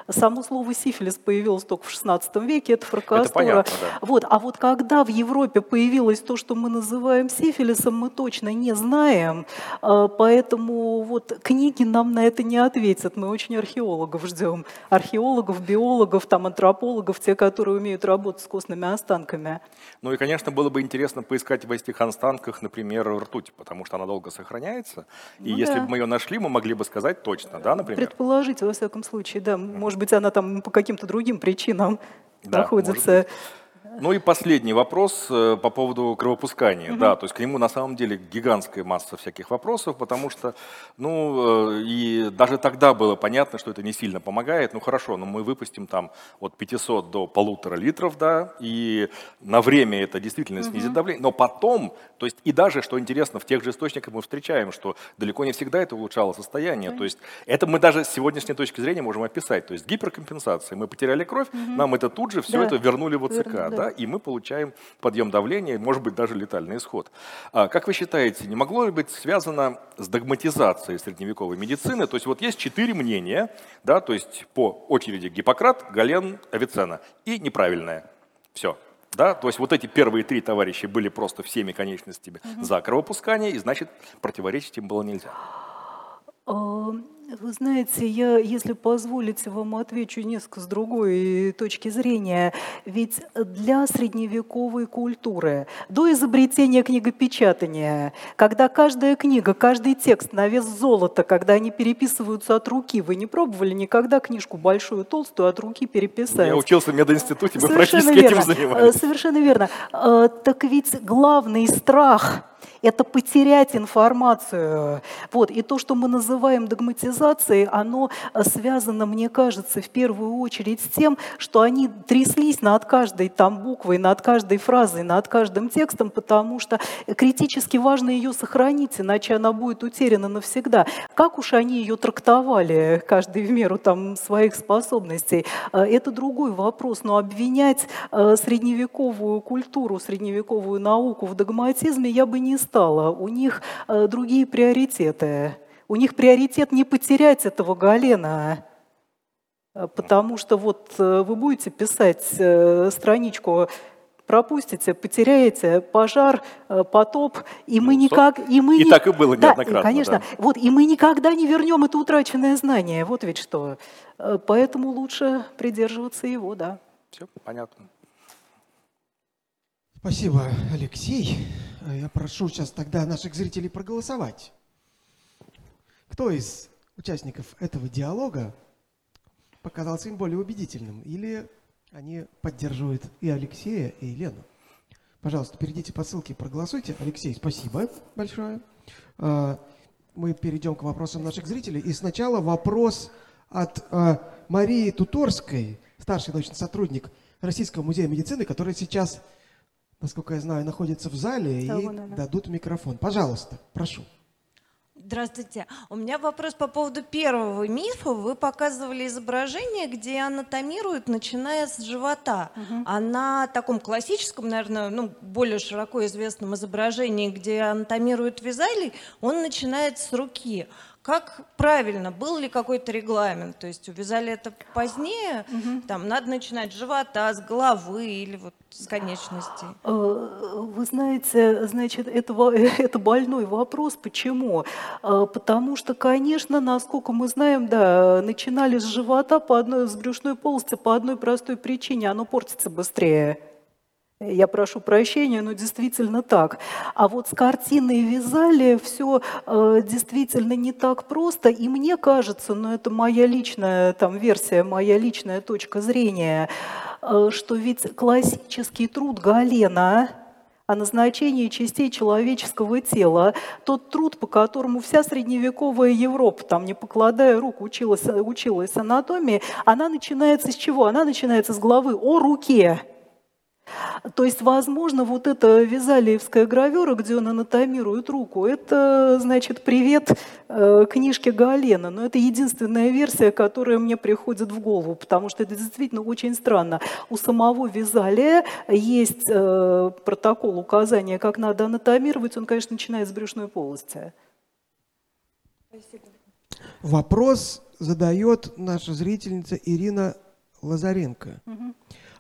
Само слово сифилис появилось только в XVI веке, это фракастура. Это понятно, да. Вот. А вот когда в Европе появилось то, что мы называем сифилисом, мы точно не знаем, а, поэтому вот книги нам на это не ответят. Мы очень археологов ждем. Археологов, биологов, там, антропологов, те, которые умеют работать с костными останками. Ну и, конечно, было бы интересно поискать в этих останках, например, ртуть, потому что она долго сохраняется. И Ну если да. бы мы ее нашли, мы могли бы сказать точно, да, например? Предположить, во всяком случае, да. Может быть, она там по каким-то другим причинам Да, находится. Ну и последний вопрос э, по поводу кровопускания. Да, то есть к нему на самом деле гигантская масса всяких вопросов, потому что, ну, э, и даже тогда было понятно, что это не сильно помогает. Ну хорошо, но мы выпустим там от 500 до полутора литров, да, и на время это действительно снизит давление. Но потом, то есть и даже, что интересно, в тех же источниках мы встречаем, что далеко не всегда это улучшало состояние. То есть это мы даже с сегодняшней точки зрения можем описать. То есть гиперкомпенсация. Мы потеряли кровь, нам это тут же все Да. это вернули в ОЦК, да, да. И мы получаем подъем давления, может быть, даже летальный исход. А, как вы считаете, не могло ли быть связано с догматизацией средневековой медицины? То есть вот есть четыре мнения, да, то есть по очереди Гиппократ, Гален, Авиценна и неправильное. Все. Да, то есть вот эти первые три товарища были просто всеми конечностями за кровопускание, и значит противоречить им было нельзя. Вы знаете, я, если позволите, вам отвечу несколько с другой точки зрения. Ведь для средневековой культуры, до изобретения книгопечатания, когда каждая книга, каждый текст на вес золота, когда они переписываются от руки, вы не пробовали никогда книжку большую, толстую от руки переписать? Я учился в мединституте, мы Совершенно практически этим верно. занимались. Э, Совершенно верно. Э, Так ведь главный страх – это потерять информацию. Вот. И то, что мы называем догматизацией, оно э, связано, мне кажется, в первую очередь с тем, что они тряслись над каждой там буквой, над каждой фразой, над каждым текстом, потому что критически важно ее сохранить, иначе она будет утеряна навсегда. Как уж они ее трактовали, каждый в меру там своих способностей, э, это другой вопрос. Но обвинять э, средневековую культуру, средневековую науку в догматизме я бы не стала. У них э, другие приоритеты. У них приоритет не потерять этого Галена. Э, Потому что вот э, вы будете писать э, страничку, пропустите, потеряете пожар, потоп, и мы Ну, никак, и мы и не- так и было Да, неоднократно, конечно. да. Вот и мы никогда не вернем это утраченное знание. Вот ведь что. Поэтому лучше придерживаться его, да. Все понятно. Спасибо, Алексей. А Я прошу сейчас тогда наших зрителей проголосовать. Кто из участников этого диалога показался им более убедительным? Или они поддерживают и Алексея, и Елену? Пожалуйста, перейдите по ссылке, проголосуйте. Алексей, спасибо большое. А, Мы перейдем к вопросам наших зрителей. И сначала вопрос от а, Марии Туторской, старший научный сотрудник Российского музея медицины, которая сейчас, насколько я знаю, находится в зале, Да, и дадут микрофон. Пожалуйста, прошу. Здравствуйте. У меня вопрос по поводу первого мифа. Вы показывали изображение, где анатомируют, начиная с живота. А на таком классическом, наверное, ну, более широко известном изображении, где анатомируют вязали, он начинает с руки. Как правильно, был ли какой-то регламент? То есть у вязали это позднее, там надо начинать с живота, с головы или вот с конечностей? Э, Вы знаете, значит, это, во- это больной вопрос. Почему? Э, Потому что, конечно, насколько мы знаем, да, начинали с живота, по одной, с брюшной полости по одной простой причине. Оно портится быстрее. Я прошу прощения, но действительно так. А вот с картиной вязали все действительно не так просто. И мне кажется, но это моя личная там, версия, моя личная точка зрения, э, что ведь классический труд Галена о назначении частей человеческого тела, тот труд, по которому вся средневековая Европа, там, не покладая рук, училась, училась анатомии, она начинается с чего? Она начинается с главы о руке. То есть, возможно, вот эта вязалиевская гравюра, где он анатомирует руку, это, значит, привет э, книжке Галена. Но это единственная версия, которая мне приходит в голову, потому что это действительно очень странно. У самого вязалия есть э, протокол указания, как надо анатомировать. Он, конечно, начинает с брюшной полости. Вопрос задает наша зрительница Ирина Лазаренко.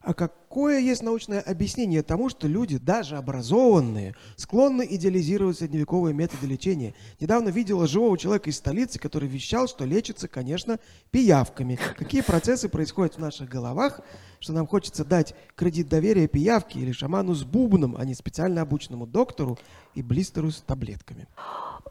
А какое есть научное объяснение тому, что люди, даже образованные, склонны идеализировать средневековые методы лечения? Недавно видела живого человека из столицы, который вещал, что лечится, конечно, пиявками. Какие процессы происходят в наших головах, что нам хочется дать кредит доверия пиявке или шаману с бубном, а не специально обученному доктору и блистеру с таблетками?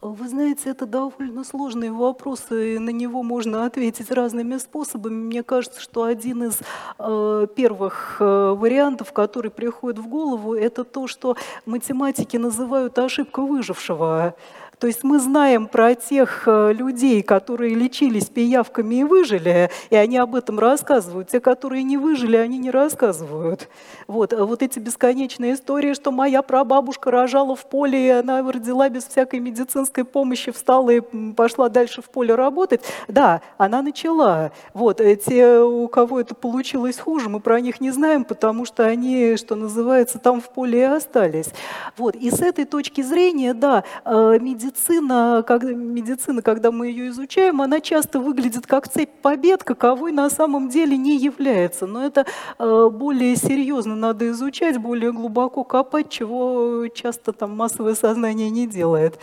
Вы знаете, это довольно сложный вопрос, и на него можно ответить разными способами. Мне кажется, что один из э, первых э, вариантов, который приходит в голову, это то, что математики называют ошибка выжившего. То есть мы знаем про тех э, людей, которые лечились пиявками и выжили, и они об этом рассказывают. Те, которые не выжили, они не рассказывают. Вот, а вот эти бесконечные истории, что моя прабабушка рожала в поле, и она родила без всякой медицинской помощи, встала и пошла дальше в поле работать. Да, она начала. Вот, э, те, у кого это получилось хуже, мы про них не знаем, потому что они, что называется, там в поле и остались. Вот, и с этой точки зрения, да, э, медицина медицина, когда, медицина, когда мы ее изучаем, она часто выглядит как цепь побед, каковой на самом деле не является. Но это э, более серьезно надо изучать, более глубоко копать, чего часто там массовое сознание не делает.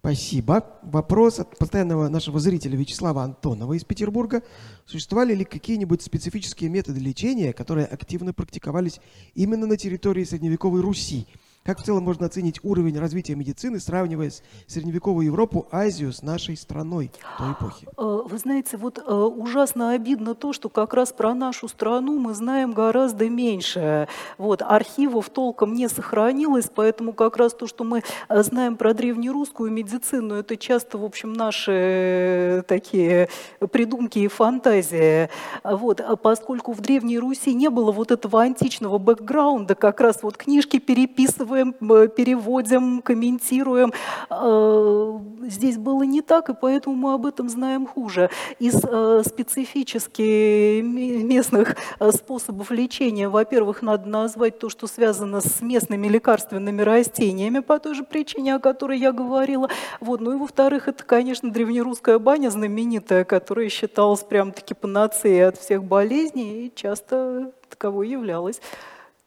Спасибо. Вопрос от постоянного нашего зрителя Вячеслава Антонова из Петербурга. Существовали ли какие-нибудь специфические методы лечения, которые активно практиковались именно на территории средневековой Руси? Как в целом можно оценить уровень развития медицины, сравнивая с средневековую Европу, Азию с нашей страной той эпохи? Э, вы знаете, вот э, ужасно обидно то, что как раз про нашу страну мы знаем гораздо меньше. Вот, архивов толком не сохранилось, поэтому как раз то, что мы э, знаем про древнерусскую медицину, это часто, в общем, наши такие придумки и фантазии. Вот, а поскольку в Древней Руси не было вот этого античного бэкграунда, как раз вот книжки переписывали переписываем, э, переводим, комментируем. Э, здесь было не так, и поэтому мы об этом знаем хуже. Из э, специфически местных способов лечения, во-первых, надо назвать то, что связано с местными лекарственными растениями по той же причине, о которой я говорила. Вот. Ну и во-вторых, это, конечно, древнерусская баня знаменитая, которая считалась прям-таки панацеей от всех болезней и часто таковой являлась,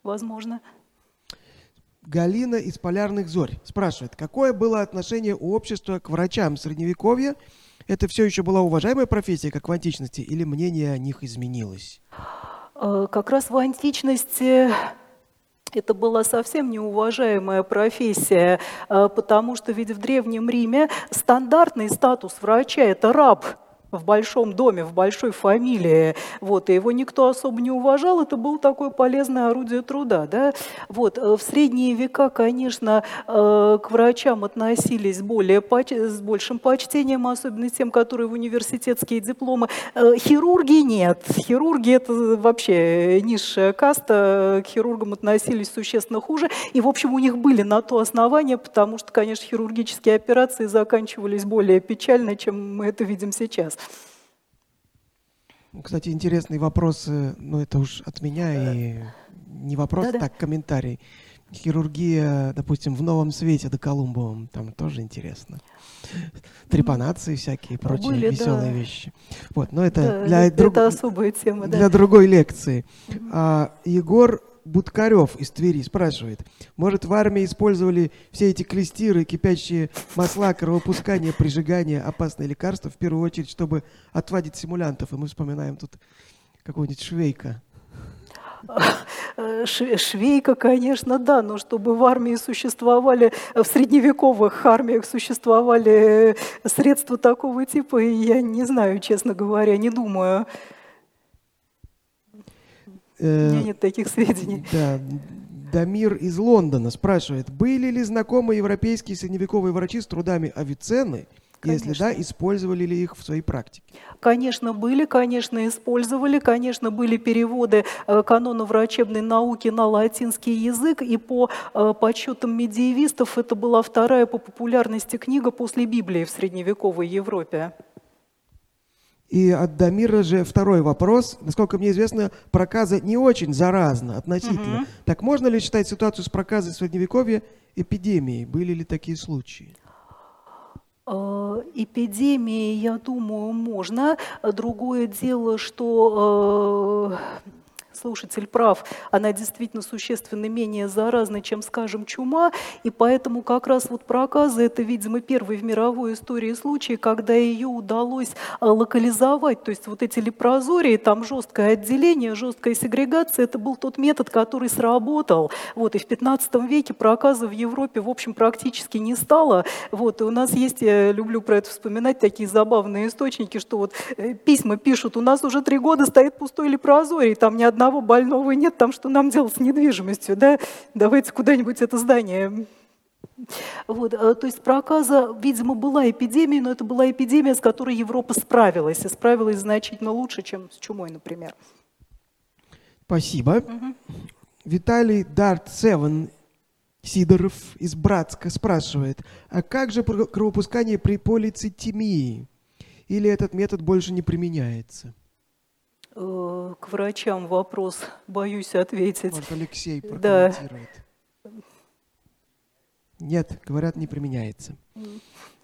возможно. Галина из «Полярных зорь» спрашивает, какое было отношение у общества к врачам Средневековья? Это все еще была уважаемая профессия, как в античности, или мнение о них изменилось? Э, как раз в античности это была совсем неуважаемая профессия, э, потому что ведь в Древнем Риме стандартный статус врача – это раб – в большом доме, в большой фамилии, вот, и его никто особо не уважал, это было такое полезное орудие труда. Да? Вот, э, в средние века, конечно, э, к врачам относились более, с большим почтением, особенно тем, которые в университетские дипломы. Э, хирурги нет. Хирурги – это вообще низшая каста, к хирургам относились существенно хуже, и, в общем, у них были на то основания, потому что, конечно, хирургические операции заканчивались более печально, чем мы это видим сейчас. Кстати, интересный вопрос, но это уж от меня и не вопрос, Да-да. так комментарий. Хирургия, допустим, в Новом Свете до Колумбовом, там тоже интересно. Трепанации всякие, прочие Были, веселые да. вещи. Вот, но это да, для это, друг... особая тема, да. Для другой лекции. А, Егор Будкарев из Твери спрашивает, может в армии использовали все эти клестиры, кипящие масла, кровопускание, прижигание, опасные лекарства, в первую очередь, чтобы отвадить симулянтов. И мы вспоминаем тут какого-нибудь Швейка. Швейка, конечно, да, но чтобы в армии существовали, в средневековых армиях существовали средства такого типа, я не знаю, честно говоря, не думаю. У меня нет таких сведений. Да. Дамир из Лондона спрашивает, были ли знакомы европейские средневековые врачи с трудами Авиценны? Конечно. Если да, использовали ли их в своей практике? Конечно, были, конечно, использовали, конечно, были переводы э, канона врачебной науки на латинский язык, и по э, подсчетам медиевистов это была вторая по популярности книга после Библии в средневековой Европе. И от Дамира же второй вопрос. Насколько мне известно, проказа не очень заразна относительно. Угу. Так можно ли считать ситуацию с проказой в Средневековье эпидемией? Были ли такие случаи? Э, эпидемии, я думаю, можно. Другое дело, что э, слушатель прав, она действительно существенно менее заразна, чем, скажем, чума, и поэтому как раз вот проказы – это, видимо, первый в мировой истории случай, когда ее удалось локализовать, то есть вот эти лепрозории, там жесткое отделение, жесткая сегрегация – это был тот метод, который сработал. Вот, и в 15 веке проказа в Европе, в общем, практически не стало. Вот, и у нас есть, я люблю про это вспоминать, такие забавные источники, что вот э, письма пишут, у нас уже три года стоит пустой лепрозорий, там ни одного одного больного нет, там что нам делать с недвижимостью, да? Давайте куда-нибудь это здание вот, э, то есть проказа, видимо, была эпидемией, но это была эпидемия, с которой Европа справилась, и справилась значительно лучше, чем с чумой, например. Спасибо. Угу. Виталий Дарт Севен Сидоров из Братска спрашивает, а как же кровопускание при полицитемии? Или этот метод больше не применяется? Э, к врачам вопрос, боюсь ответить. Может, Алексей прокомментирует. Да. Нет, говорят, не применяется.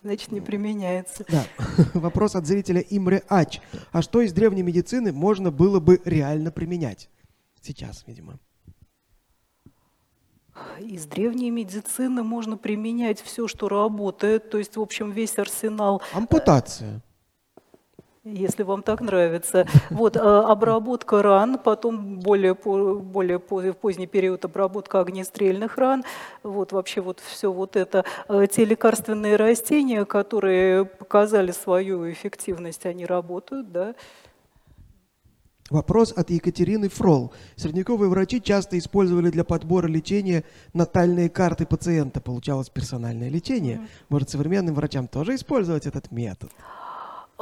Значит, не применяется. Да. Вопрос от зрителя Имре Ач. А что из древней медицины можно было бы реально применять? Сейчас, видимо. Из древней медицины можно применять все, что работает, то есть, в общем, весь арсенал. Ампутация если вам так нравится. Вот, а, обработка ран, потом более, более поздний период обработка огнестрельных ран, вот вообще вот все вот это. А, те лекарственные растения, которые показали свою эффективность, они работают, да. Вопрос от Екатерины Фрол. Средневековые врачи часто использовали для подбора лечения натальные карты пациента. Получалось персональное лечение. Может, современным врачам тоже использовать этот метод?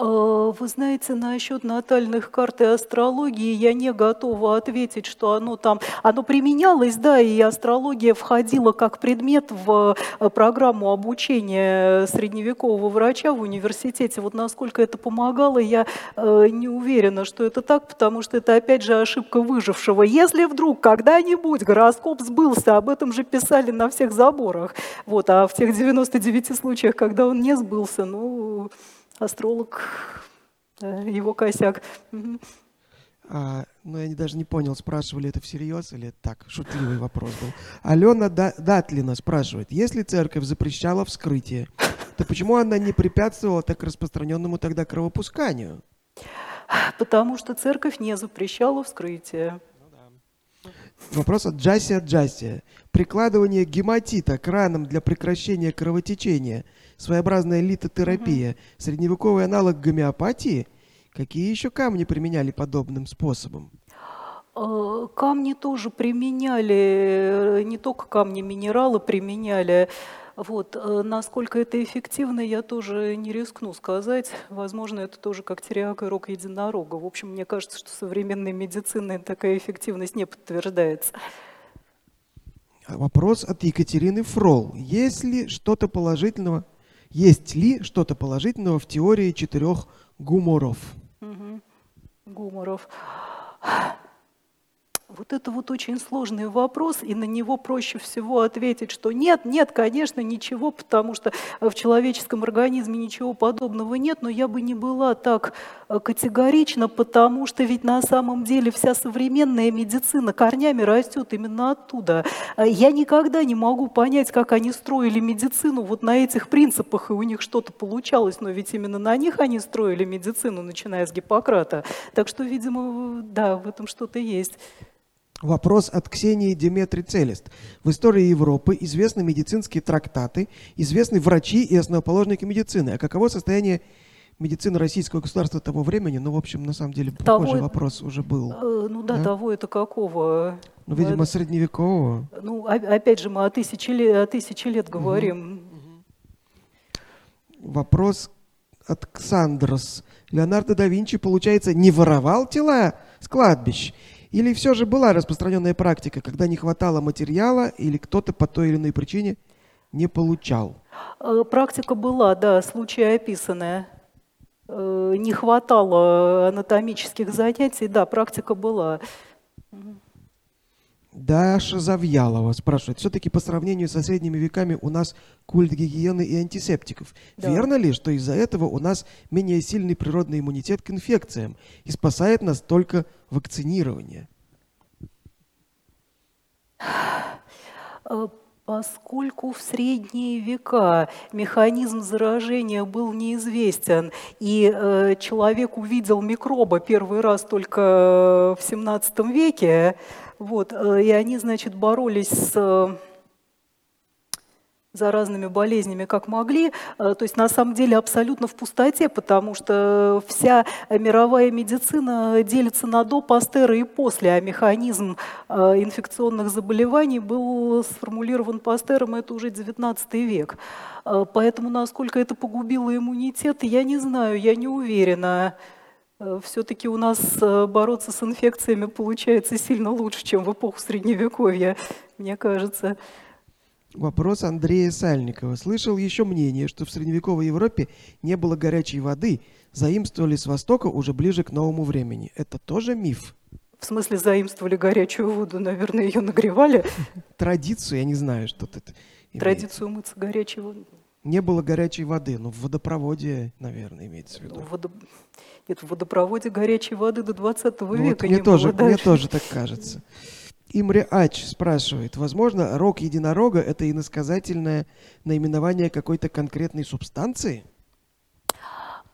А, вы знаете, насчет натальных карт и астрологии я не готова ответить, что оно там, оно применялось, да, и астрология входила как предмет в э, программу обучения средневекового врача в университете. Вот насколько это помогало, я э, не уверена, что это так, потому что это опять же ошибка выжившего. Если вдруг когда-нибудь гороскоп сбылся, об этом же писали на всех заборах, вот, а в тех 99 случаях, когда он не сбылся, ну астролог, его косяк. А, ну, я даже не понял, спрашивали это всерьез или так, шутливый вопрос был. Алена Датлина спрашивает, если церковь запрещала вскрытие, то почему она не препятствовала так распространенному тогда кровопусканию? Потому что церковь не запрещала вскрытие. Вопрос от Джасия Джасия. Прикладывание гематита к ранам для прекращения кровотечения – своеобразная литотерапия, угу. средневековый аналог гомеопатии. Какие еще камни применяли подобным способом? Э, камни тоже применяли, э, не только камни, минералы применяли. Вот. Э, насколько это эффективно, я тоже не рискну сказать. Возможно, это тоже как терриак и рог единорога. В общем, мне кажется, что современной медициной такая эффективность не подтверждается. Вопрос от Екатерины Фрол. Есть ли что-то положительного есть ли что-то положительного в теории четырех гуморов? Угу. Гуморов. Вот это вот очень сложный вопрос, и на него проще всего ответить, что нет, нет, конечно, ничего, потому что в человеческом организме ничего подобного нет, но я бы не была так э, категорична, потому что ведь на самом деле вся современная медицина корнями растет именно оттуда. Э, я никогда не могу понять, как они строили медицину вот на этих принципах, и у них что-то получалось, но ведь именно на них они строили медицину, начиная с Гиппократа. Так что, видимо, да, в этом что-то есть. Вопрос от Ксении Деметри Целест. В истории Европы известны медицинские трактаты, известны врачи и основоположники медицины. А каково состояние медицины российского государства того времени? Ну, в общем, на самом деле, того, похожий вопрос уже был. Э, ну да, да, того это какого? Ну, видимо, средневекового. Ну, опять же, мы о тысячи лет, о тысячи лет говорим. Угу. Вопрос от Ксандрос. Леонардо да Винчи, получается, не воровал тела с кладбищ? Или все же была распространенная практика, когда не хватало материала или кто-то по той или иной причине не получал? Э, практика была, да, случаи описанные. Э, не хватало анатомических занятий, да, практика была. Даша Завьялова спрашивает, все-таки по сравнению со средними веками у нас культ гигиены и антисептиков. Да. Верно ли, что из-за этого у нас менее сильный природный иммунитет к инфекциям и спасает нас только вакцинирование? Э, Поскольку в средние века механизм заражения был неизвестен, и э, человек увидел микроба первый раз только в 17 веке, вот, э, и они, значит, боролись с э, заразными болезнями как могли, э, то есть на самом деле абсолютно в пустоте, потому что вся мировая медицина делится на до, Пастера и после, а механизм э, инфекционных заболеваний был сформулирован Пастером, это уже 19 век. Э, Поэтому насколько это погубило иммунитет, я не знаю, я не уверена. Все-таки у нас бороться с инфекциями получается сильно лучше, чем в эпоху Средневековья, мне кажется. Вопрос Андрея Сальникова. Слышал еще мнение, что в средневековой Европе не было горячей воды, заимствовали с Востока уже ближе к новому времени. Это тоже миф? В смысле, заимствовали горячую воду, наверное, ее нагревали. Традицию, я не знаю, что это. Традицию мыться горячей водой. Не было горячей воды, но в водопроводе, наверное, имеется в виду. Водо- Нет, в водопроводе горячей воды до 20 Ну, века вот мне, не тоже, было. мне тоже так кажется. Имре Ач спрашивает, возможно, рог единорога – это иносказательное наименование какой-то конкретной субстанции?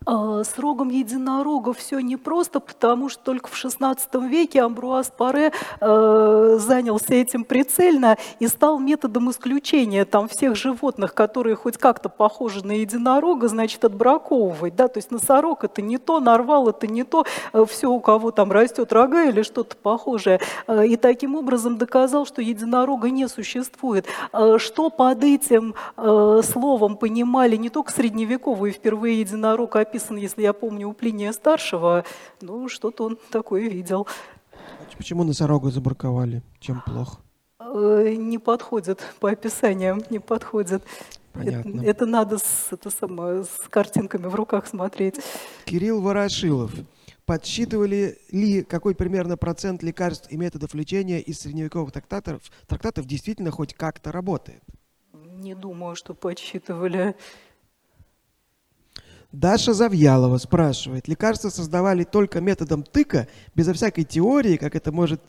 А, С рогом единорога все непросто, потому что только в XVI веке Амбруаз Паре э, занялся этим прицельно и стал методом исключения там всех животных, которые хоть как-то похожи на единорога, значит, отбраковывать. Да? То есть носорог это не то, нарвал это не то, все, у кого там растет рога или что-то похожее. Э, И таким образом доказал, что единорога не существует. Э, Что под этим э, словом понимали не только средневековые, впервые единорог описан, если я помню, у Плиния Старшего, ну, что-то он такое видел. Почему носорога забраковали? Чем плохо? Э, Не подходит по описаниям, не подходит. Это, Понятно. это надо с, это самое, с картинками в руках смотреть. Кирилл Ворошилов. Подсчитывали ли, какой примерно процент лекарств и методов лечения из средневековых трактатов, трактатов действительно хоть как-то работает? Не думаю, что подсчитывали. Даша Завьялова спрашивает, лекарства создавали только методом тыка, безо всякой теории, как это может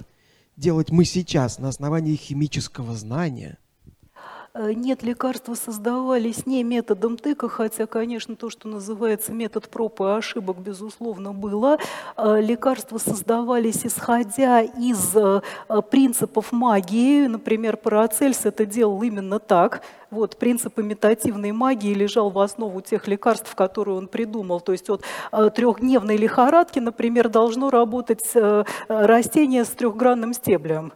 делать мы сейчас, на основании химического знания? Э, Нет, лекарства создавались не методом тыка, хотя, конечно, то, что называется метод проб и ошибок, безусловно, было. Э, Лекарства создавались, исходя из э, принципов магии. Например, Парацельс это делал именно так. Вот, принцип имитативной магии лежал в основу тех лекарств, которые он придумал. То есть от трехдневной лихорадки, например, должно работать растение с трехгранным стеблем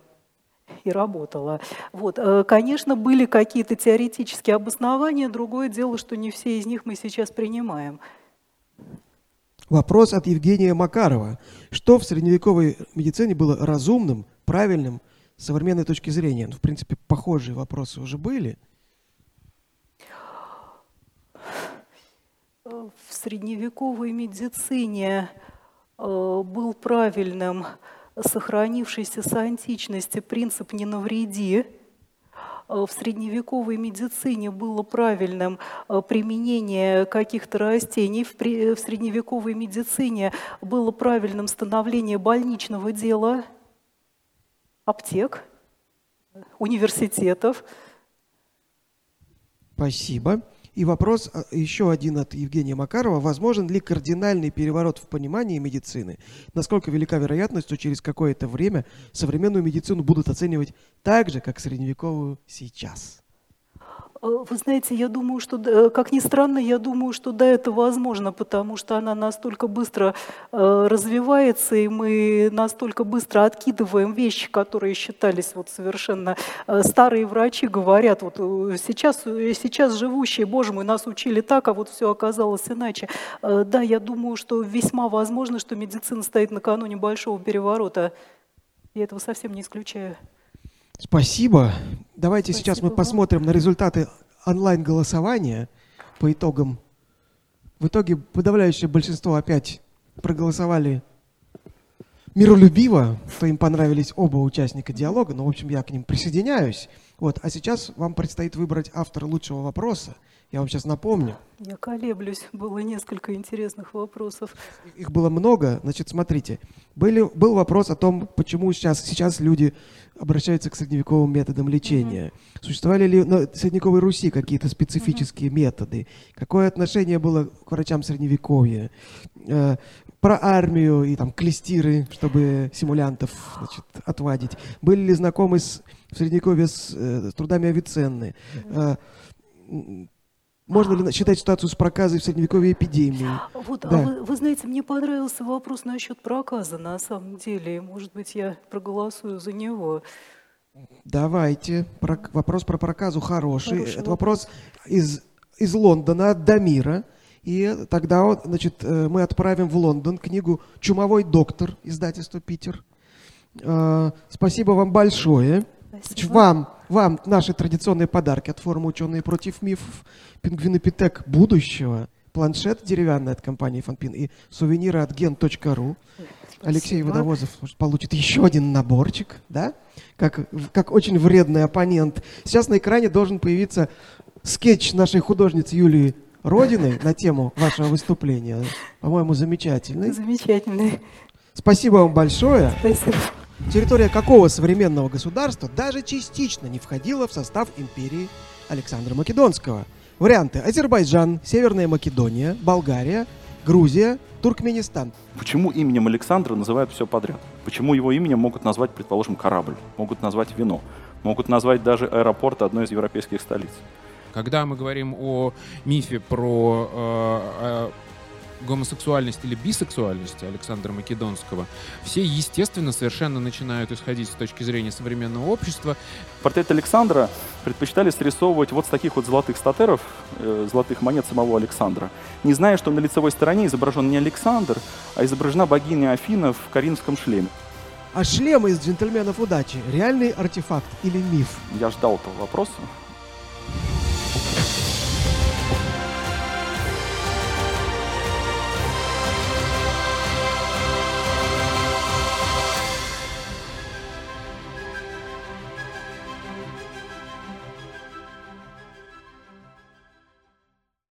и работала. Вот. э, Конечно, были какие-то теоретические обоснования, другое дело, что не все из них мы сейчас принимаем. Вопрос от Евгения Макарова. Что в средневековой медицине было разумным, правильным, с современной точки зрения? Ну, в принципе, похожие вопросы уже были. Э, В средневековой медицине э, был правильным сохранившийся с античности принцип «не навреди». Э, В средневековой медицине было правильным э, применение каких-то растений. В, в средневековой медицине было правильным становление больничного дела, аптек, университетов. Спасибо. И вопрос а, еще один от Евгения Макарова. Возможен ли кардинальный переворот в понимании медицины? Насколько велика вероятность, что через какое-то время современную медицину будут оценивать так же, как средневековую сейчас? Э, Вы знаете, я думаю, что, э, как ни странно, я думаю, что да, это возможно, потому что она настолько быстро э, развивается, и мы настолько быстро откидываем вещи, которые считались вот совершенно э, старые врачи говорят, вот сейчас, сейчас живущие, боже мой, нас учили так, а вот все оказалось иначе. Да, я думаю, что весьма возможно, что медицина стоит накануне большого переворота. Я этого совсем не исключаю. Спасибо. Давайте сейчас Спасибо мы вам. посмотрим на результаты онлайн-голосования по итогам. В итоге подавляющее большинство опять проголосовали миролюбиво, что им понравились оба участника диалога, но, в общем, я к ним присоединяюсь. Вот. А сейчас вам предстоит выбрать автора лучшего вопроса. Я вам сейчас напомню. Я колеблюсь, было несколько интересных вопросов. Их было много. Значит, смотрите, были, был вопрос о том, почему сейчас, сейчас люди обращаются к средневековым методам лечения. Mm-hmm. Существовали ли на средневековой Руси какие-то специфические mm-hmm. методы? Какое отношение было к врачам средневековья? Э, про армию и там клестиры, чтобы симулянтов значит, отвадить. Были ли знакомы с, в средневековье с, э, с трудами Авиценны? Mm-hmm. Можно ли считать ситуацию с проказой в средневековье эпидемией? Вот, а да. а вы, вы знаете, мне понравился вопрос насчет проказа на самом деле. Может быть, я проголосую за него. Давайте. Про, вопрос про проказу хороший. хороший Это вопрос, из, из Лондона от Дамира. И тогда значит, э, мы отправим в Лондон книгу «Чумовой доктор» издательства «Питер». Э, спасибо вам большое. Спасибо. Вам, вам наши традиционные подарки от форума «Ученые против мифов», пингвинопитек будущего, планшет деревянный от компании «Фанпин» и сувениры от gen.ru. Алексей Водовозов получит еще один наборчик, да? Как, как очень вредный оппонент. Сейчас на экране должен появиться скетч нашей художницы Юлии Родины на тему вашего выступления. По-моему, замечательный. Замечательный. Спасибо вам большое. Спасибо территория какого современного государства даже частично не входила в состав империи Александра Македонского. Варианты Азербайджан, Северная Македония, Болгария, Грузия, Туркменистан. Почему именем Александра называют все подряд? Почему его именем могут назвать, предположим, корабль, могут назвать вино, могут назвать даже аэропорт одной из европейских столиц? Когда мы говорим о мифе про э, гомосексуальности или бисексуальности Александра Македонского, все, естественно, совершенно начинают исходить с точки зрения современного общества. Портрет Александра предпочитали срисовывать вот с таких вот золотых статеров, э, золотых монет самого Александра, не зная, что на лицевой стороне изображен не Александр, а изображена богиня Афина в коринфском шлеме. А шлемы из джентльменов удачи – реальный артефакт или миф? Я ждал этого вопроса.